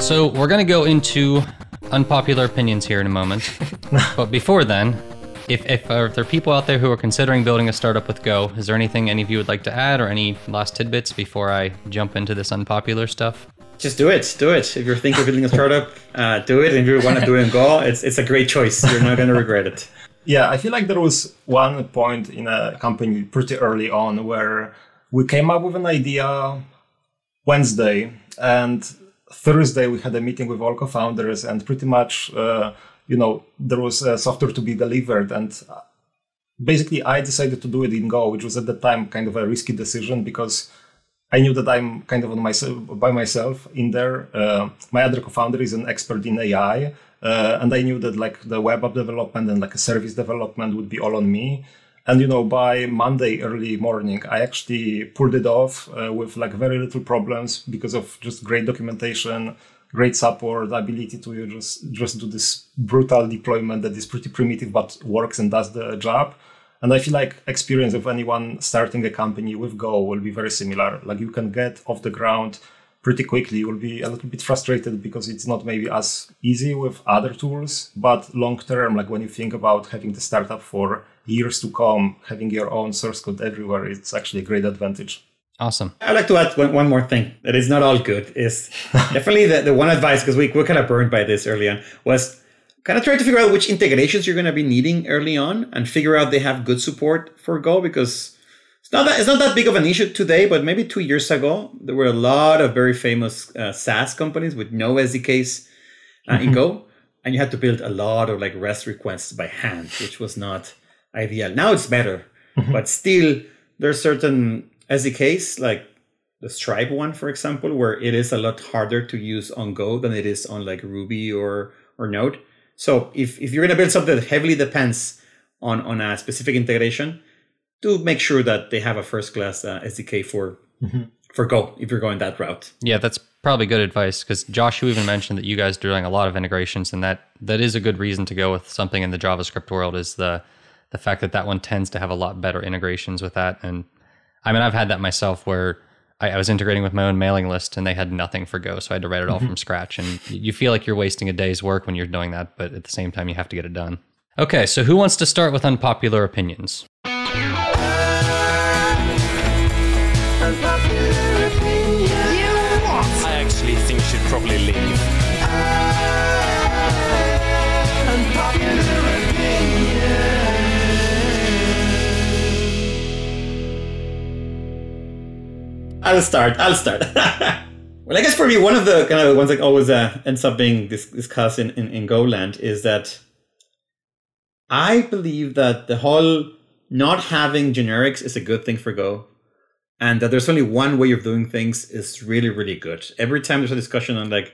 So we're going to go into unpopular opinions here in a moment. but before then, if, if, uh, if there are people out there who are considering building a startup with Go, is there anything any of you would like to add or any last tidbits before I jump into this unpopular stuff? Just do it. Do it. If you're thinking of building a startup, uh, do it. If you want to do it in Go, it's, it's a great choice. You're not going to regret it. Yeah, I feel like there was one point in a company pretty early on where we came up with an idea Wednesday and Thursday we had a meeting with all co-founders and pretty much, uh, you know, there was a software to be delivered and basically I decided to do it in Go, which was at the time kind of a risky decision because I knew that I'm kind of on myself by myself in there. Uh, my other co-founder is an expert in AI, uh, and I knew that like the web app development and like a service development would be all on me. And you know, by Monday early morning, I actually pulled it off uh, with like very little problems because of just great documentation, great support, ability to just just do this brutal deployment that is pretty primitive but works and does the job. And I feel like experience of anyone starting a company with Go will be very similar. Like you can get off the ground pretty quickly. You will be a little bit frustrated because it's not maybe as easy with other tools, but long term, like when you think about having the startup for years to come, having your own source code everywhere, it's actually a great advantage. Awesome. I'd like to add one, one more thing that is not all good is definitely the, the one advice because we, we're kind of burned by this early on was kind of try to figure out which integrations you're going to be needing early on and figure out they have good support for Go because it's not that it's not that big of an issue today, but maybe two years ago there were a lot of very famous uh, SaaS companies with no SDKs uh, mm-hmm. in Go, and you had to build a lot of like REST requests by hand, which was not ideal. Now it's better, mm-hmm. but still there's certain SDKs like the Stripe one, for example, where it is a lot harder to use on Go than it is on like Ruby or or Node. So if, if you're going to build something that heavily depends on, on a specific integration, do make sure that they have a first class uh, SDK for for Go if you're going that route. Yeah, that's probably good advice because Josh, you even mentioned that you guys are doing a lot of integrations, and that that is a good reason to go with something in the JavaScript world. Is the the fact that that one tends to have a lot better integrations with that. And I mean, I've had that myself where I, I was integrating with my own mailing list, and they had nothing for Go, so I had to write it all mm-hmm. from scratch. And you feel like you're wasting a day's work when you're doing that, but at the same time, you have to get it done. Okay, so who wants to start with unpopular opinions? I'll start. I'll start. well, I guess for me, one of the kind of ones that always uh, ends up being dis- discussed in, in, in Golang is that I believe that the whole not having generics is a good thing for Go. And that there's only one way of doing things is really, really good. Every time there's a discussion on like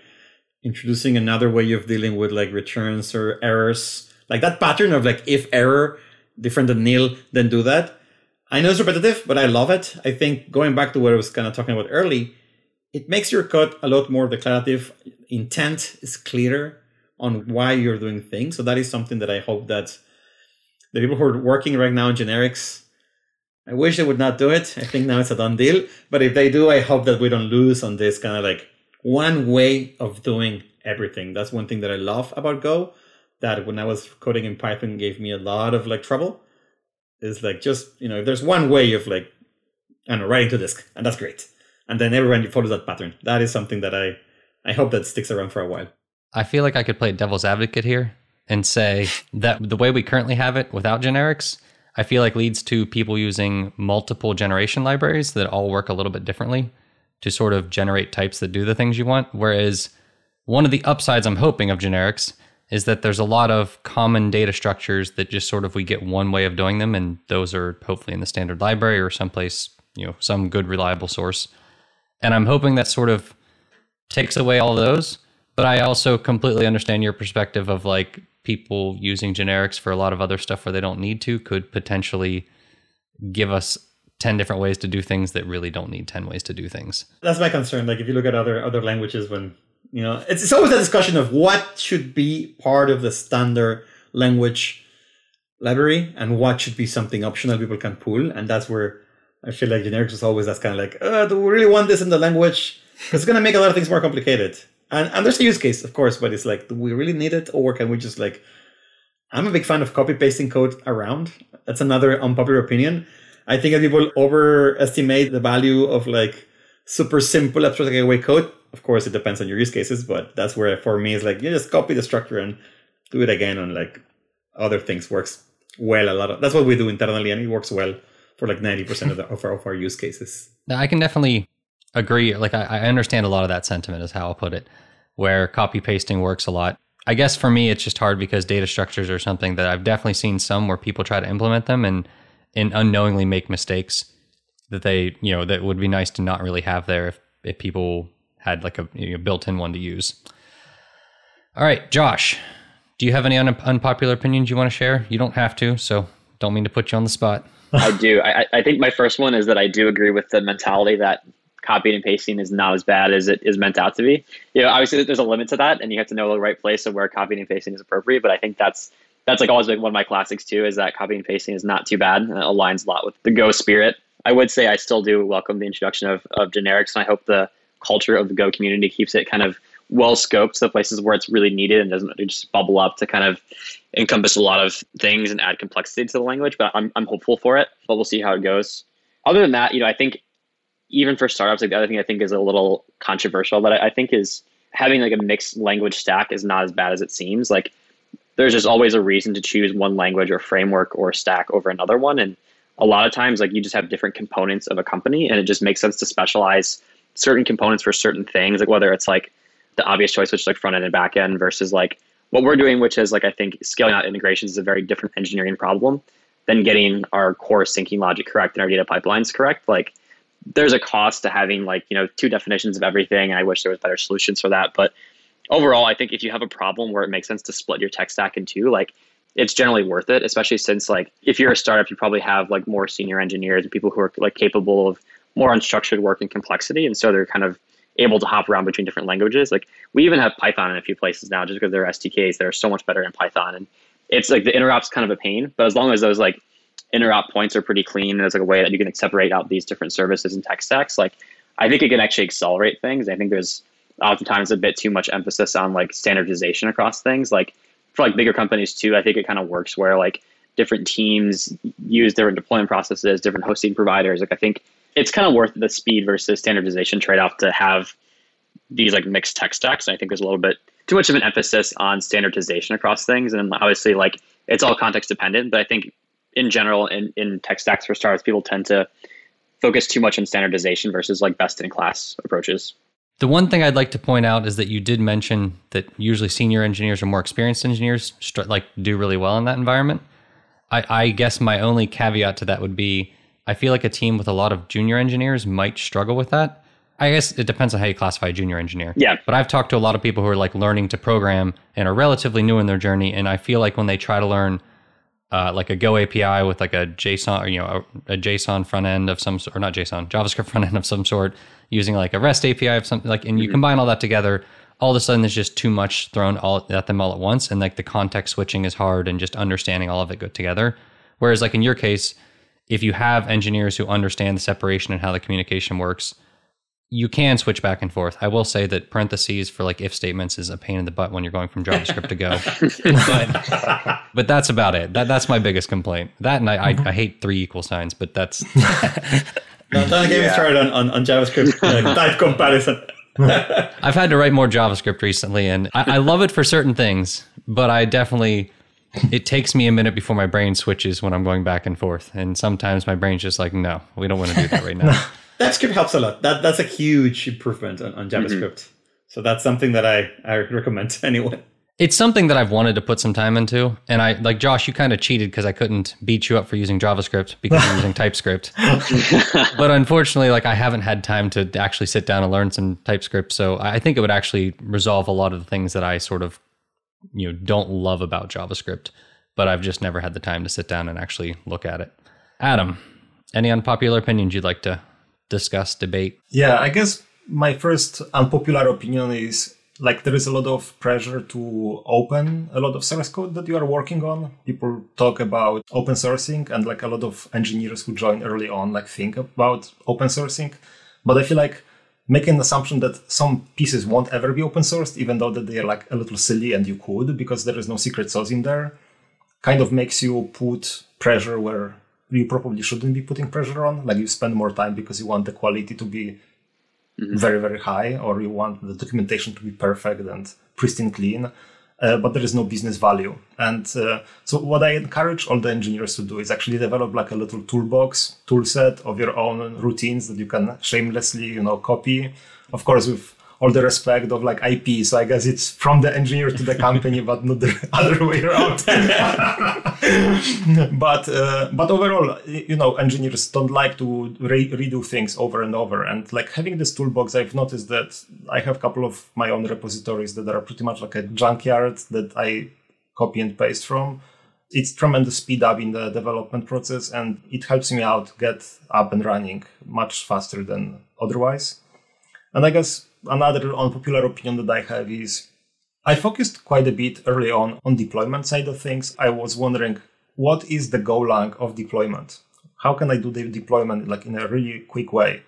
introducing another way of dealing with like returns or errors, like that pattern of like if error different than nil, then do that. I know it's repetitive, but I love it. I think going back to what I was kind of talking about early, it makes your code a lot more declarative. Intent is clearer on why you're doing things. So that is something that I hope that the people who are working right now in generics, I wish they would not do it. I think now it's a done deal. But if they do, I hope that we don't lose on this kind of like one way of doing everything. That's one thing that I love about Go. That when I was coding in Python gave me a lot of like trouble is like just you know if there's one way of like I don't know writing to disk and that's great and then everyone follows that pattern that is something that I I hope that sticks around for a while. I feel like I could play devil's advocate here and say that the way we currently have it without generics, I feel like leads to people using multiple generation libraries that all work a little bit differently to sort of generate types that do the things you want. Whereas one of the upsides I'm hoping of generics is that there's a lot of common data structures that just sort of we get one way of doing them, and those are hopefully in the standard library or someplace, you know, some good reliable source. And I'm hoping that sort of takes away all those. But I also completely understand your perspective of like people using generics for a lot of other stuff where they don't need to could potentially give us 10 different ways to do things that really don't need 10 ways to do things. That's my concern. Like if you look at other other languages when you know it's, it's always a discussion of what should be part of the standard language library and what should be something optional people can pull. And that's where i feel like generics is always that's kind of like uh, do we really want this in the language? Because it's going to make a lot of things more complicated. And, and there's a use case of course but it's like do we really need it? Or can we just like i'm a big fan of copy pasting code around. That's another unpopular opinion. I think that people overestimate the value of like super simple abstract away code of course it depends on your use cases but that's where for me it's like you just copy the structure and do it again on like other things works well a lot of that's what we do internally and it works well for like 90% of, the, of, our, of our use cases I can definitely agree. Like, I, I understand a lot of that sentiment, is how I'll put it, where copy pasting works a lot. I guess for me, it's just hard because data structures are something that I've definitely seen some where people try to implement them and, and unknowingly make mistakes that they, you know, that would be nice to not really have there if, if people had like a you know, built in one to use. All right, Josh, do you have any un- unpopular opinions you want to share? You don't have to, so don't mean to put you on the spot. I do. I, I think my first one is that I do agree with the mentality that copying and pasting is not as bad as it is meant out to be. You know, obviously there's a limit to that, and you have to know the right place of where copying and pasting is appropriate. But I think that's that's like always been one of my classics too. Is that copying and pasting is not too bad and it aligns a lot with the Go spirit. I would say I still do welcome the introduction of, of generics, and I hope the culture of the Go community keeps it kind of well scoped to the places where it's really needed and doesn't just bubble up to kind of encompass a lot of things and add complexity to the language. But I'm, I'm hopeful for it, but we'll see how it goes. Other than that, you know, I think even for startups, like the other thing I think is a little controversial, but I, I think is having like a mixed language stack is not as bad as it seems. Like there's just always a reason to choose one language or framework or stack over another one. And a lot of times, like you just have different components of a company, and it just makes sense to specialize certain components for certain things. Like whether it's like the obvious choice, which is like front end and back end, versus like what we're doing, which is like I think scaling out integrations is a very different engineering problem than getting our core syncing logic correct and our data pipelines correct. Like there's a cost to having like you know two definitions of everything. and I wish there was better solutions for that, but overall, I think if you have a problem where it makes sense to split your tech stack in two, like it's generally worth it, especially since like if you're a startup, you probably have like more senior engineers and people who are like capable of more unstructured work and complexity, and so they're kind of able to hop around between different languages. Like we even have Python in a few places now, just because there are SDKs that are so much better in Python, and it's like the interop's kind of a pain, but as long as those like interop points are pretty clean, and there's like a way that you can separate out these different services and tech stacks, like I think it can actually accelerate things. I think there's oftentimes a bit too much emphasis on like standardization across things. Like for like bigger companies too, I think it kind of works where like different teams use different deployment processes, different hosting providers. Like I think it's kind of worth the speed versus standardization trade off to have these like mixed tech stacks. And I think there's a little bit too much of an emphasis on standardization across things. And obviously, like it's all context dependent, but I think in general, in, in tech stacks for startups, people tend to focus too much on standardization versus like best in class approaches. The one thing I'd like to point out is that you did mention that usually senior engineers or more experienced engineers like do really well in that environment. I, I guess my only caveat to that would be I feel like a team with a lot of junior engineers might struggle with that. I guess it depends on how you classify a junior engineer. Yeah. But I've talked to a lot of people who are like learning to program and are relatively new in their journey, and I feel like when they try to learn uh, like a Go API with like a JSON or you know a, a, JSON front end of some sort, or not JSON, JavaScript front end of some sort, using like a REST API of something like, and you mm-hmm. combine all that together, all of a sudden there's just too much thrown all at them all at once, and like the context switching is hard, and just understanding all of it good together. Whereas like in your case, if you have engineers who understand the separation and how the communication works, you can switch back and forth. I will say that parentheses for like if statements is a pain in the butt when you're going from JavaScript to Go. but, but that's about it. That that's my biggest complaint. That and I, I, I hate three equal signs, but that's no, don't get me started on, on, on JavaScript uh, type comparison. I've had to write more JavaScript recently, and I, I love it for certain things, but I definitely it takes me a minute before my brain switches when I'm going back and forth, and sometimes my brain's just like, no, we don't want to do that right now. TypeScript helps a lot. That that's a huge improvement on, on JavaScript. Mm-hmm. So that's something that I, I recommend to anyone. It's something that I've wanted to put some time into. And I like Josh, you kind of cheated because I couldn't beat you up for using JavaScript because you're using TypeScript. but unfortunately, like I haven't had time to actually sit down and learn some TypeScript. So I think it would actually resolve a lot of the things that I sort of you know don't love about JavaScript, but I've just never had the time to sit down and actually look at it. Adam, any unpopular opinions you'd like to discuss, debate? Yeah, I guess my first unpopular opinion is like there is a lot of pressure to open a lot of source code that you are working on. People talk about open sourcing and like a lot of engineers who join early on like think about open sourcing. But I feel like making an assumption that some pieces won't ever be open sourced, even though that they are like a little silly and you could because there is no secret sauce in there, kind of makes you put pressure where you probably shouldn't be putting pressure on. Like you spend more time because you want the quality to be mm-hmm. very, very high, or you want the documentation to be perfect and pristine clean. Uh, but there is no business value. And uh, so, what I encourage all the engineers to do is actually develop like a little toolbox, tool set of your own routines that you can shamelessly, you know, copy. Of course, with all the respect of like IP. So I guess it's from the engineer to the company, but not the other way around. but uh, but overall, you know, engineers don't like to re- redo things over and over. And like having this toolbox, I've noticed that I have a couple of my own repositories that are pretty much like a junkyard that I copy and paste from. It's tremendous speed up in the development process, and it helps me out get up and running much faster than otherwise. And I guess another unpopular opinion that I have is I focused quite a bit early on on deployment side of things. I was wondering what is the Golang of deployment? How can I do the deployment like in a really quick way?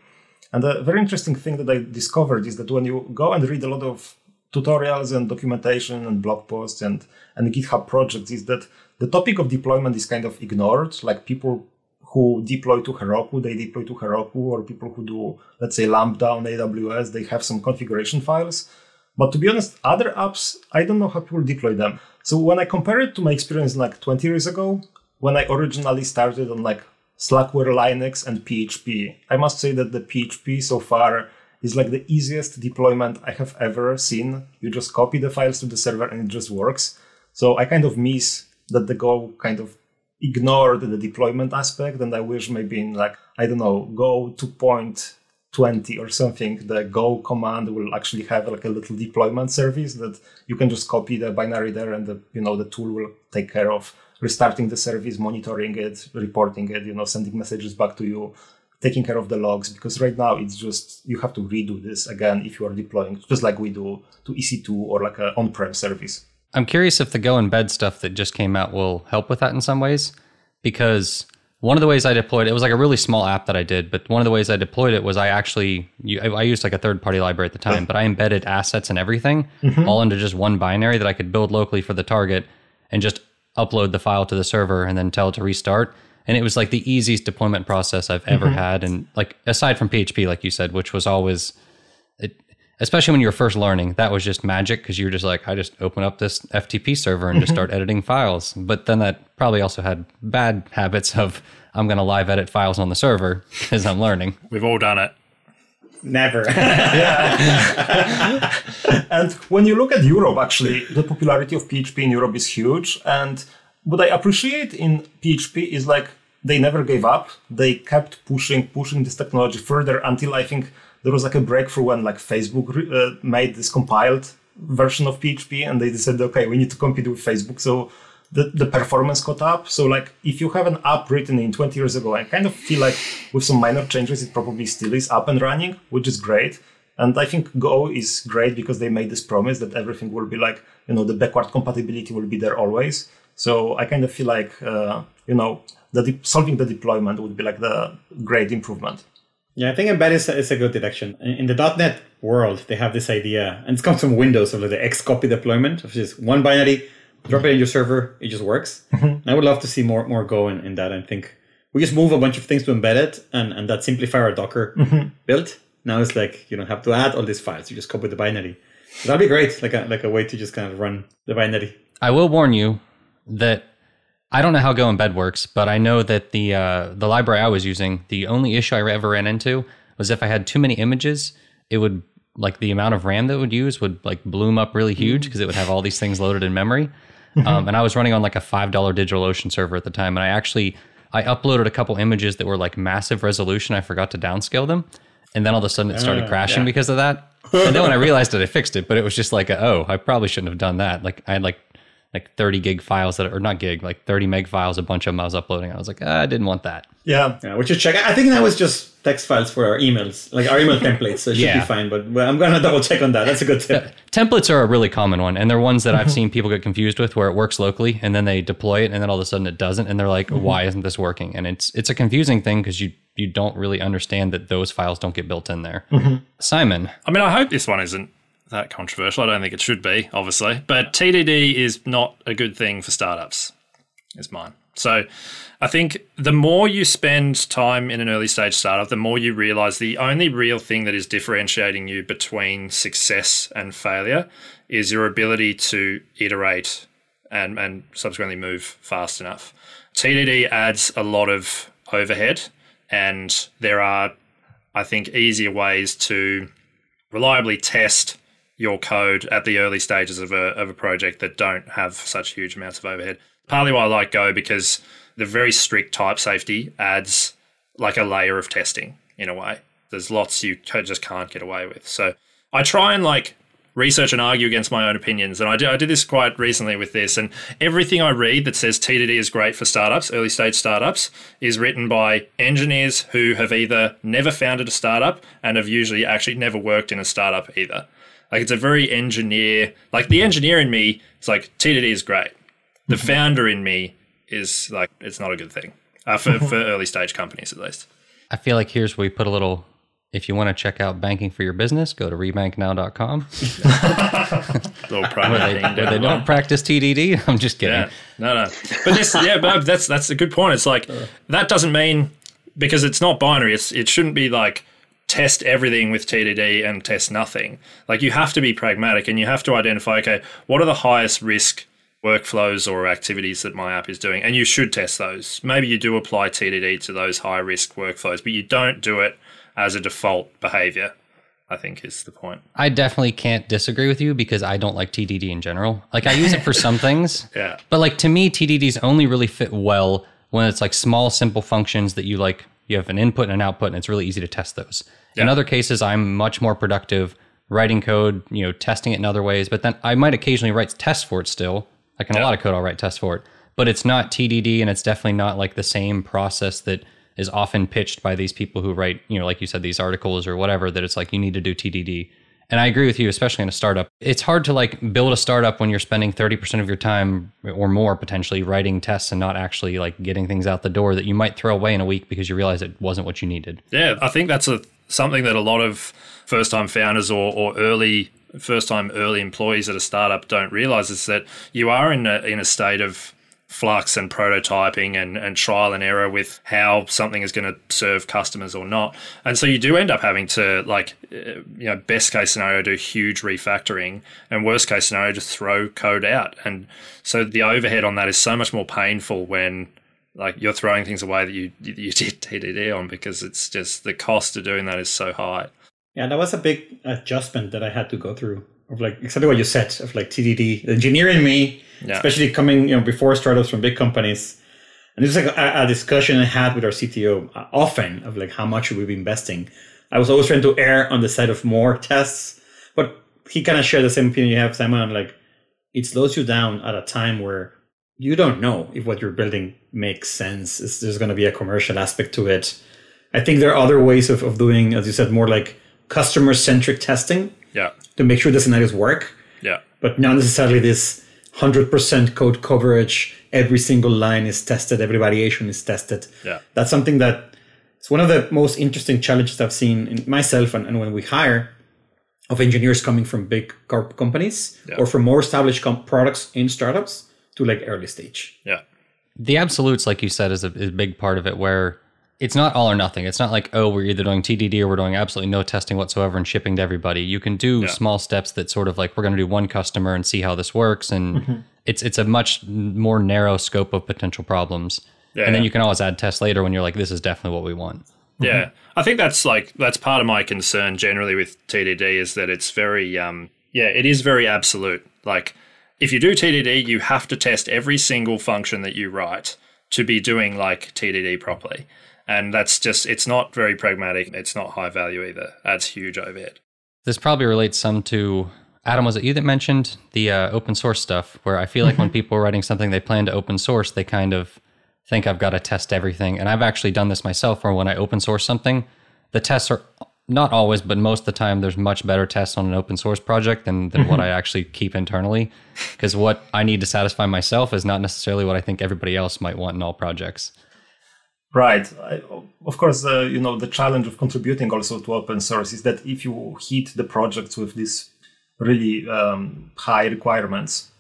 And a very interesting thing that I discovered is that when you go and read a lot of tutorials and documentation and blog posts and, and GitHub projects is that the topic of deployment is kind of ignored. Like people who deploy to Heroku, they deploy to Heroku, or people who do, let's say, Lambda on AWS, they have some configuration files. But to be honest, other apps, I don't know how people deploy them. So when I compare it to my experience like 20 years ago, when I originally started on like Slackware Linux and PHP, I must say that the PHP so far is like the easiest deployment I have ever seen. You just copy the files to the server and it just works. So I kind of miss that the Go kind of ignored the deployment aspect and i wish maybe in like i don't know go 2.0 20 or something, the Go command will actually have like a little deployment service that you can just copy the binary there, and the you know the tool will take care of restarting the service, monitoring it, reporting it, you know, sending messages back to you, taking care of the logs. Because right now it's just you have to redo this again if you are deploying, just like we do to EC2 or like an on-prem service. I'm curious if the Go embed stuff that just came out will help with that in some ways, because one of the ways I deployed it was like a really small app that I did, but one of the ways I deployed it was I actually I used like a third party library at the time, but I embedded assets and everything mm-hmm. all into just one binary that I could build locally for the target and just upload the file to the server and then tell it to restart. And it was like the easiest deployment process I've ever mm-hmm. had. And like aside from PHP, like you said, which was always especially when you were first learning, that was just magic because you were just like, I just open up this FTP server and just mm-hmm. start editing files. But then that probably also had bad habits of I'm going to live edit files on the server as I'm learning. We've all done it. Never. and when you look at Europe, actually, the popularity of PHP in Europe is huge. And what I appreciate in PHP is like they never gave up. They kept pushing, pushing this technology further until I think there was like a breakthrough when like Facebook uh, made this compiled version of PHP and they decided, okay, we need to compete with Facebook. So the, the performance caught up. So like if you have an app written in 20 years ago, I kind of feel like with some minor changes, it probably still is up and running, which is great. And I think Go is great because they made this promise that everything will be like, you know, the backward compatibility will be there always. So I kind of feel like, uh, you know, that de- solving the deployment would be like the great improvement. Yeah, I think embed is, is a good detection. In, in, the .NET world, they have this idea, and it comes from Windows of like the X copy deployment, which is one binary, drop it in your server, it just works. Mm-hmm. I would love to see more more go in, in that. I think we just move a bunch of things to embed it, and, and that simplify our Docker mm-hmm. build. Now it's like you don't have to add all these files; you just copy the binary. That'd be great, like a like a way to just kind of run the binary. I will warn you that I don't know how Go Embed works, but I know that the uh, the library I was using, the only issue I ever ran into was if I had too many images, it would like the amount of RAM that it would use would like bloom up really huge because it would have all these things loaded in memory. Mm-hmm. Um, and I was running on like a five dollar DigitalOcean server at the time, and I actually I uploaded a couple images that were like massive resolution. I forgot to downscale them, and then all of a sudden it started uh, crashing yeah. because of that. and then when I realized it, I fixed it, but it was just like, a, oh, I probably shouldn't have done that. Like I had like like 30 gig files that are not gig, like 30 meg files, a bunch of them I was uploading. I was like, ah, I didn't want that. Yeah. yeah. We should check. I think that was just text files for our emails, like our email templates. So it should yeah. be fine. But I'm going to double check on that. That's a good tip. templates are a really common one. And they're ones that I've seen people get confused with where it works locally and then they deploy it and then all of a sudden it doesn't. And they're like, mm-hmm. why isn't this working? And it's, it's a confusing thing because you, you don't really understand that those files don't get built in there. Mm-hmm. Simon. I mean, I hope this one isn't that controversial. I don't think it should be, obviously. But TDD is not a good thing for startups, is mine. So I think the more you spend time in an early stage startup, the more you realize the only real thing that is differentiating you between success and failure is your ability to iterate and, and subsequently move fast enough. TDD adds a lot of overhead, and there are, I think, easier ways to reliably test your code at the early stages of a, of a project that don't have such huge amounts of overhead. Partly why I like Go because the very strict type safety adds like a layer of testing in a way. There's lots you just can't get away with. So I try and like research and argue against my own opinions. And I did, I did this quite recently with this. And everything I read that says TDD is great for startups, early stage startups, is written by engineers who have either never founded a startup and have usually actually never worked in a startup either. Like it's a very engineer. Like the engineer in me, it's like TDD is great. The founder in me is like it's not a good thing uh, for for early stage companies at least. I feel like here's where we put a little. If you want to check out banking for your business, go to rebanknow.com. little private where they, where they don't practice TDD. I'm just kidding. Yeah. No, no. But this, yeah, but that's that's a good point. It's like that doesn't mean because it's not binary. It's it shouldn't be like test everything with TDD and test nothing. Like you have to be pragmatic and you have to identify, okay, what are the highest risk workflows or activities that my app is doing? And you should test those. Maybe you do apply TDD to those high risk workflows, but you don't do it as a default behavior. I think is the point. I definitely can't disagree with you because I don't like TDD in general. Like I use it for some things. Yeah. But like to me, TDDs only really fit well when it's like small, simple functions that you like you have an input and an output, and it's really easy to test those. In other cases, I'm much more productive writing code, you know, testing it in other ways. But then I might occasionally write tests for it still. Like in a lot of code, I'll write tests for it. But it's not TDD, and it's definitely not like the same process that is often pitched by these people who write, you know, like you said, these articles or whatever. That it's like you need to do TDD. And I agree with you, especially in a startup. It's hard to like build a startup when you're spending 30% of your time or more potentially writing tests and not actually like getting things out the door that you might throw away in a week because you realize it wasn't what you needed. Yeah, I think that's a something that a lot of first time founders or, or early first time early employees at a startup don't realize is that you are in a in a state of flux and prototyping and, and trial and error with how something is going to serve customers or not. And so you do end up having to like uh, you know best case scenario do huge refactoring and worst case scenario just throw code out. And so the overhead on that is so much more painful when like you're throwing things away that you you did TDD on because it's just the cost of doing that is so high. Yeah, that was a big adjustment that I had to go through. Of like exactly what you said of like TDD, the engineer in me, Yeah. especially coming you know before startups from big companies, and this was like a, a discussion I had with our CTO uh, often of like how much should we be investing. I was always trying to err on the side of more tests, but he kind of shared the same opinion you have, Simon. Like it slows you down at a time where you don't know if what you're building makes sense. Is there's going to be a commercial aspect to it? I think there are other ways of, of doing, as you said, more like customer centric testing Yeah. to make sure the scenarios work, Yeah. but not necessarily this 100% code coverage. Every single line is tested, every variation is tested. Yeah. That's something that it's one of the most interesting challenges I've seen in myself and, and when we hire of engineers coming from big corp companies Yeah. or from more established com- products in startups to like early stage. Yeah. The absolutes, like you said, is a, is a big part of it where it's not all or nothing. It's not like, oh, we're either doing TDD or we're doing absolutely no testing whatsoever and shipping to everybody. You can do Yeah. small steps that sort of like we're going to do one customer and see how this works, and it's it's a much more narrow scope of potential problems. Yeah. And then you can always add tests later when you're like, this is definitely what we want. Yeah, I think that's like that's part of my concern generally with TDD is that it's very um yeah it is very absolute. Like if you do TDD, you have to test every single function that you write to be doing like TDD properly, and that's just it's not very pragmatic. It's not high value either. That's huge overhead. This probably relates some to Adam. Was it you that mentioned the uh, open source stuff? Where I feel like when people are writing something they plan to open source, they kind of think I've got to test everything. And I've actually done this myself. Where when I open source something, the tests are not always, but most of the time, there's much better tests on an open source project than than what I actually keep internally. Because what I need to satisfy myself is not necessarily what I think everybody else might want in all projects. Right. I, of course, uh, you know the challenge of contributing also to open source is that if you hit the projects with these really um, high requirements,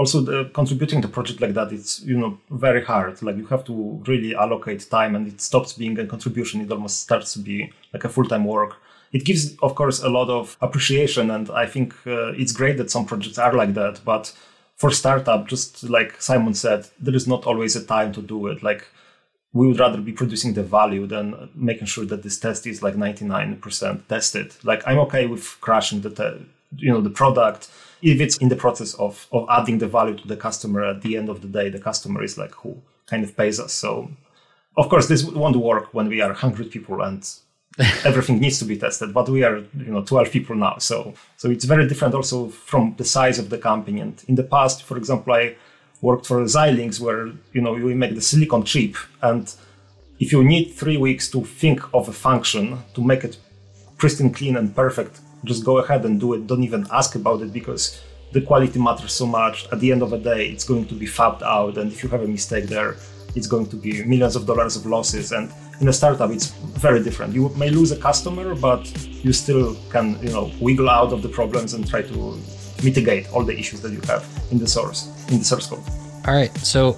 also the contributing to project like that it's you know very hard. Like you have to really allocate time, and it stops being a contribution. It almost starts to be like a full time work. It gives, of course, a lot of appreciation, and I think uh, it's great that some projects are like that. But for startup, just like Simon said, there is not always a time to do it. Like we would rather be producing the value than making sure that this test is like 99% tested. Like I'm okay with crashing the, te- you know, the product if it's in the process of, of adding the value to the customer. At the end of the day, the customer is like who kind of pays us. So of course this won't work when we are 100 people and everything needs to be tested. But we are, you know, 12 people now. So so it's very different also from the size of the company. And in the past, for example, I worked for Xilinx where you know you make the silicon chip and if you need three weeks to think of a function to make it pristine clean and perfect just go ahead and do it. Don't even ask about it because the quality matters so much. At the end of the day it's going to be fabbed out. And if you have a mistake there it's going to be millions of dollars of losses. And in a startup it's very different. You may lose a customer but you still can you know wiggle out of the problems and try to mitigate all the issues that you have in the source in the source code. All right. So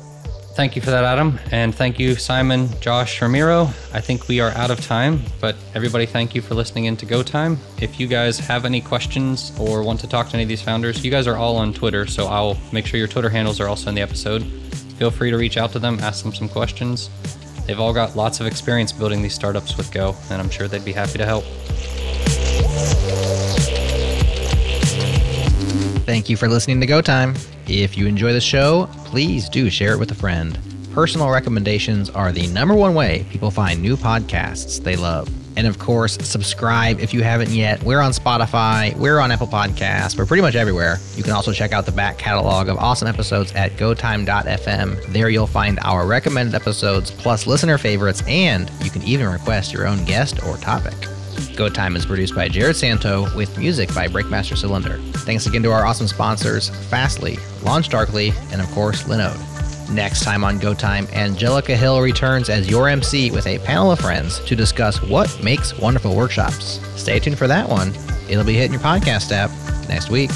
thank you for that, Adam. And thank you, Simon, Josh, Ramiro. I think we are out of time, but everybody, thank you for listening in to Go Time. If you guys have any questions or want to talk to any of these founders, you guys are all on Twitter, so I'll make sure your Twitter handles are also in the episode. Feel free to reach out to them, ask them some questions. They've all got lots of experience building these startups with Go, and I'm sure they'd be happy to help. Thank you for listening to Go Time. If you enjoy the show, please do share it with a friend. Personal recommendations are the number one way people find new podcasts they love. And of course, subscribe if you haven't yet. We're on Spotify, we're on Apple Podcasts, we're pretty much everywhere. You can also check out the back catalog of awesome episodes at gotime.fm. There you'll find our recommended episodes plus listener favorites, and you can even request your own guest or topic. Go Time is produced by Jerod Santo with music by Breakmaster Cylinder. Thanks again to our awesome sponsors, Fastly, LaunchDarkly, and of course, Linode. Next time on Go Time, Angelica Hill returns as your MC with a panel of friends to discuss what makes wonderful workshops. Stay tuned for that one. It'll be hitting your podcast app next week.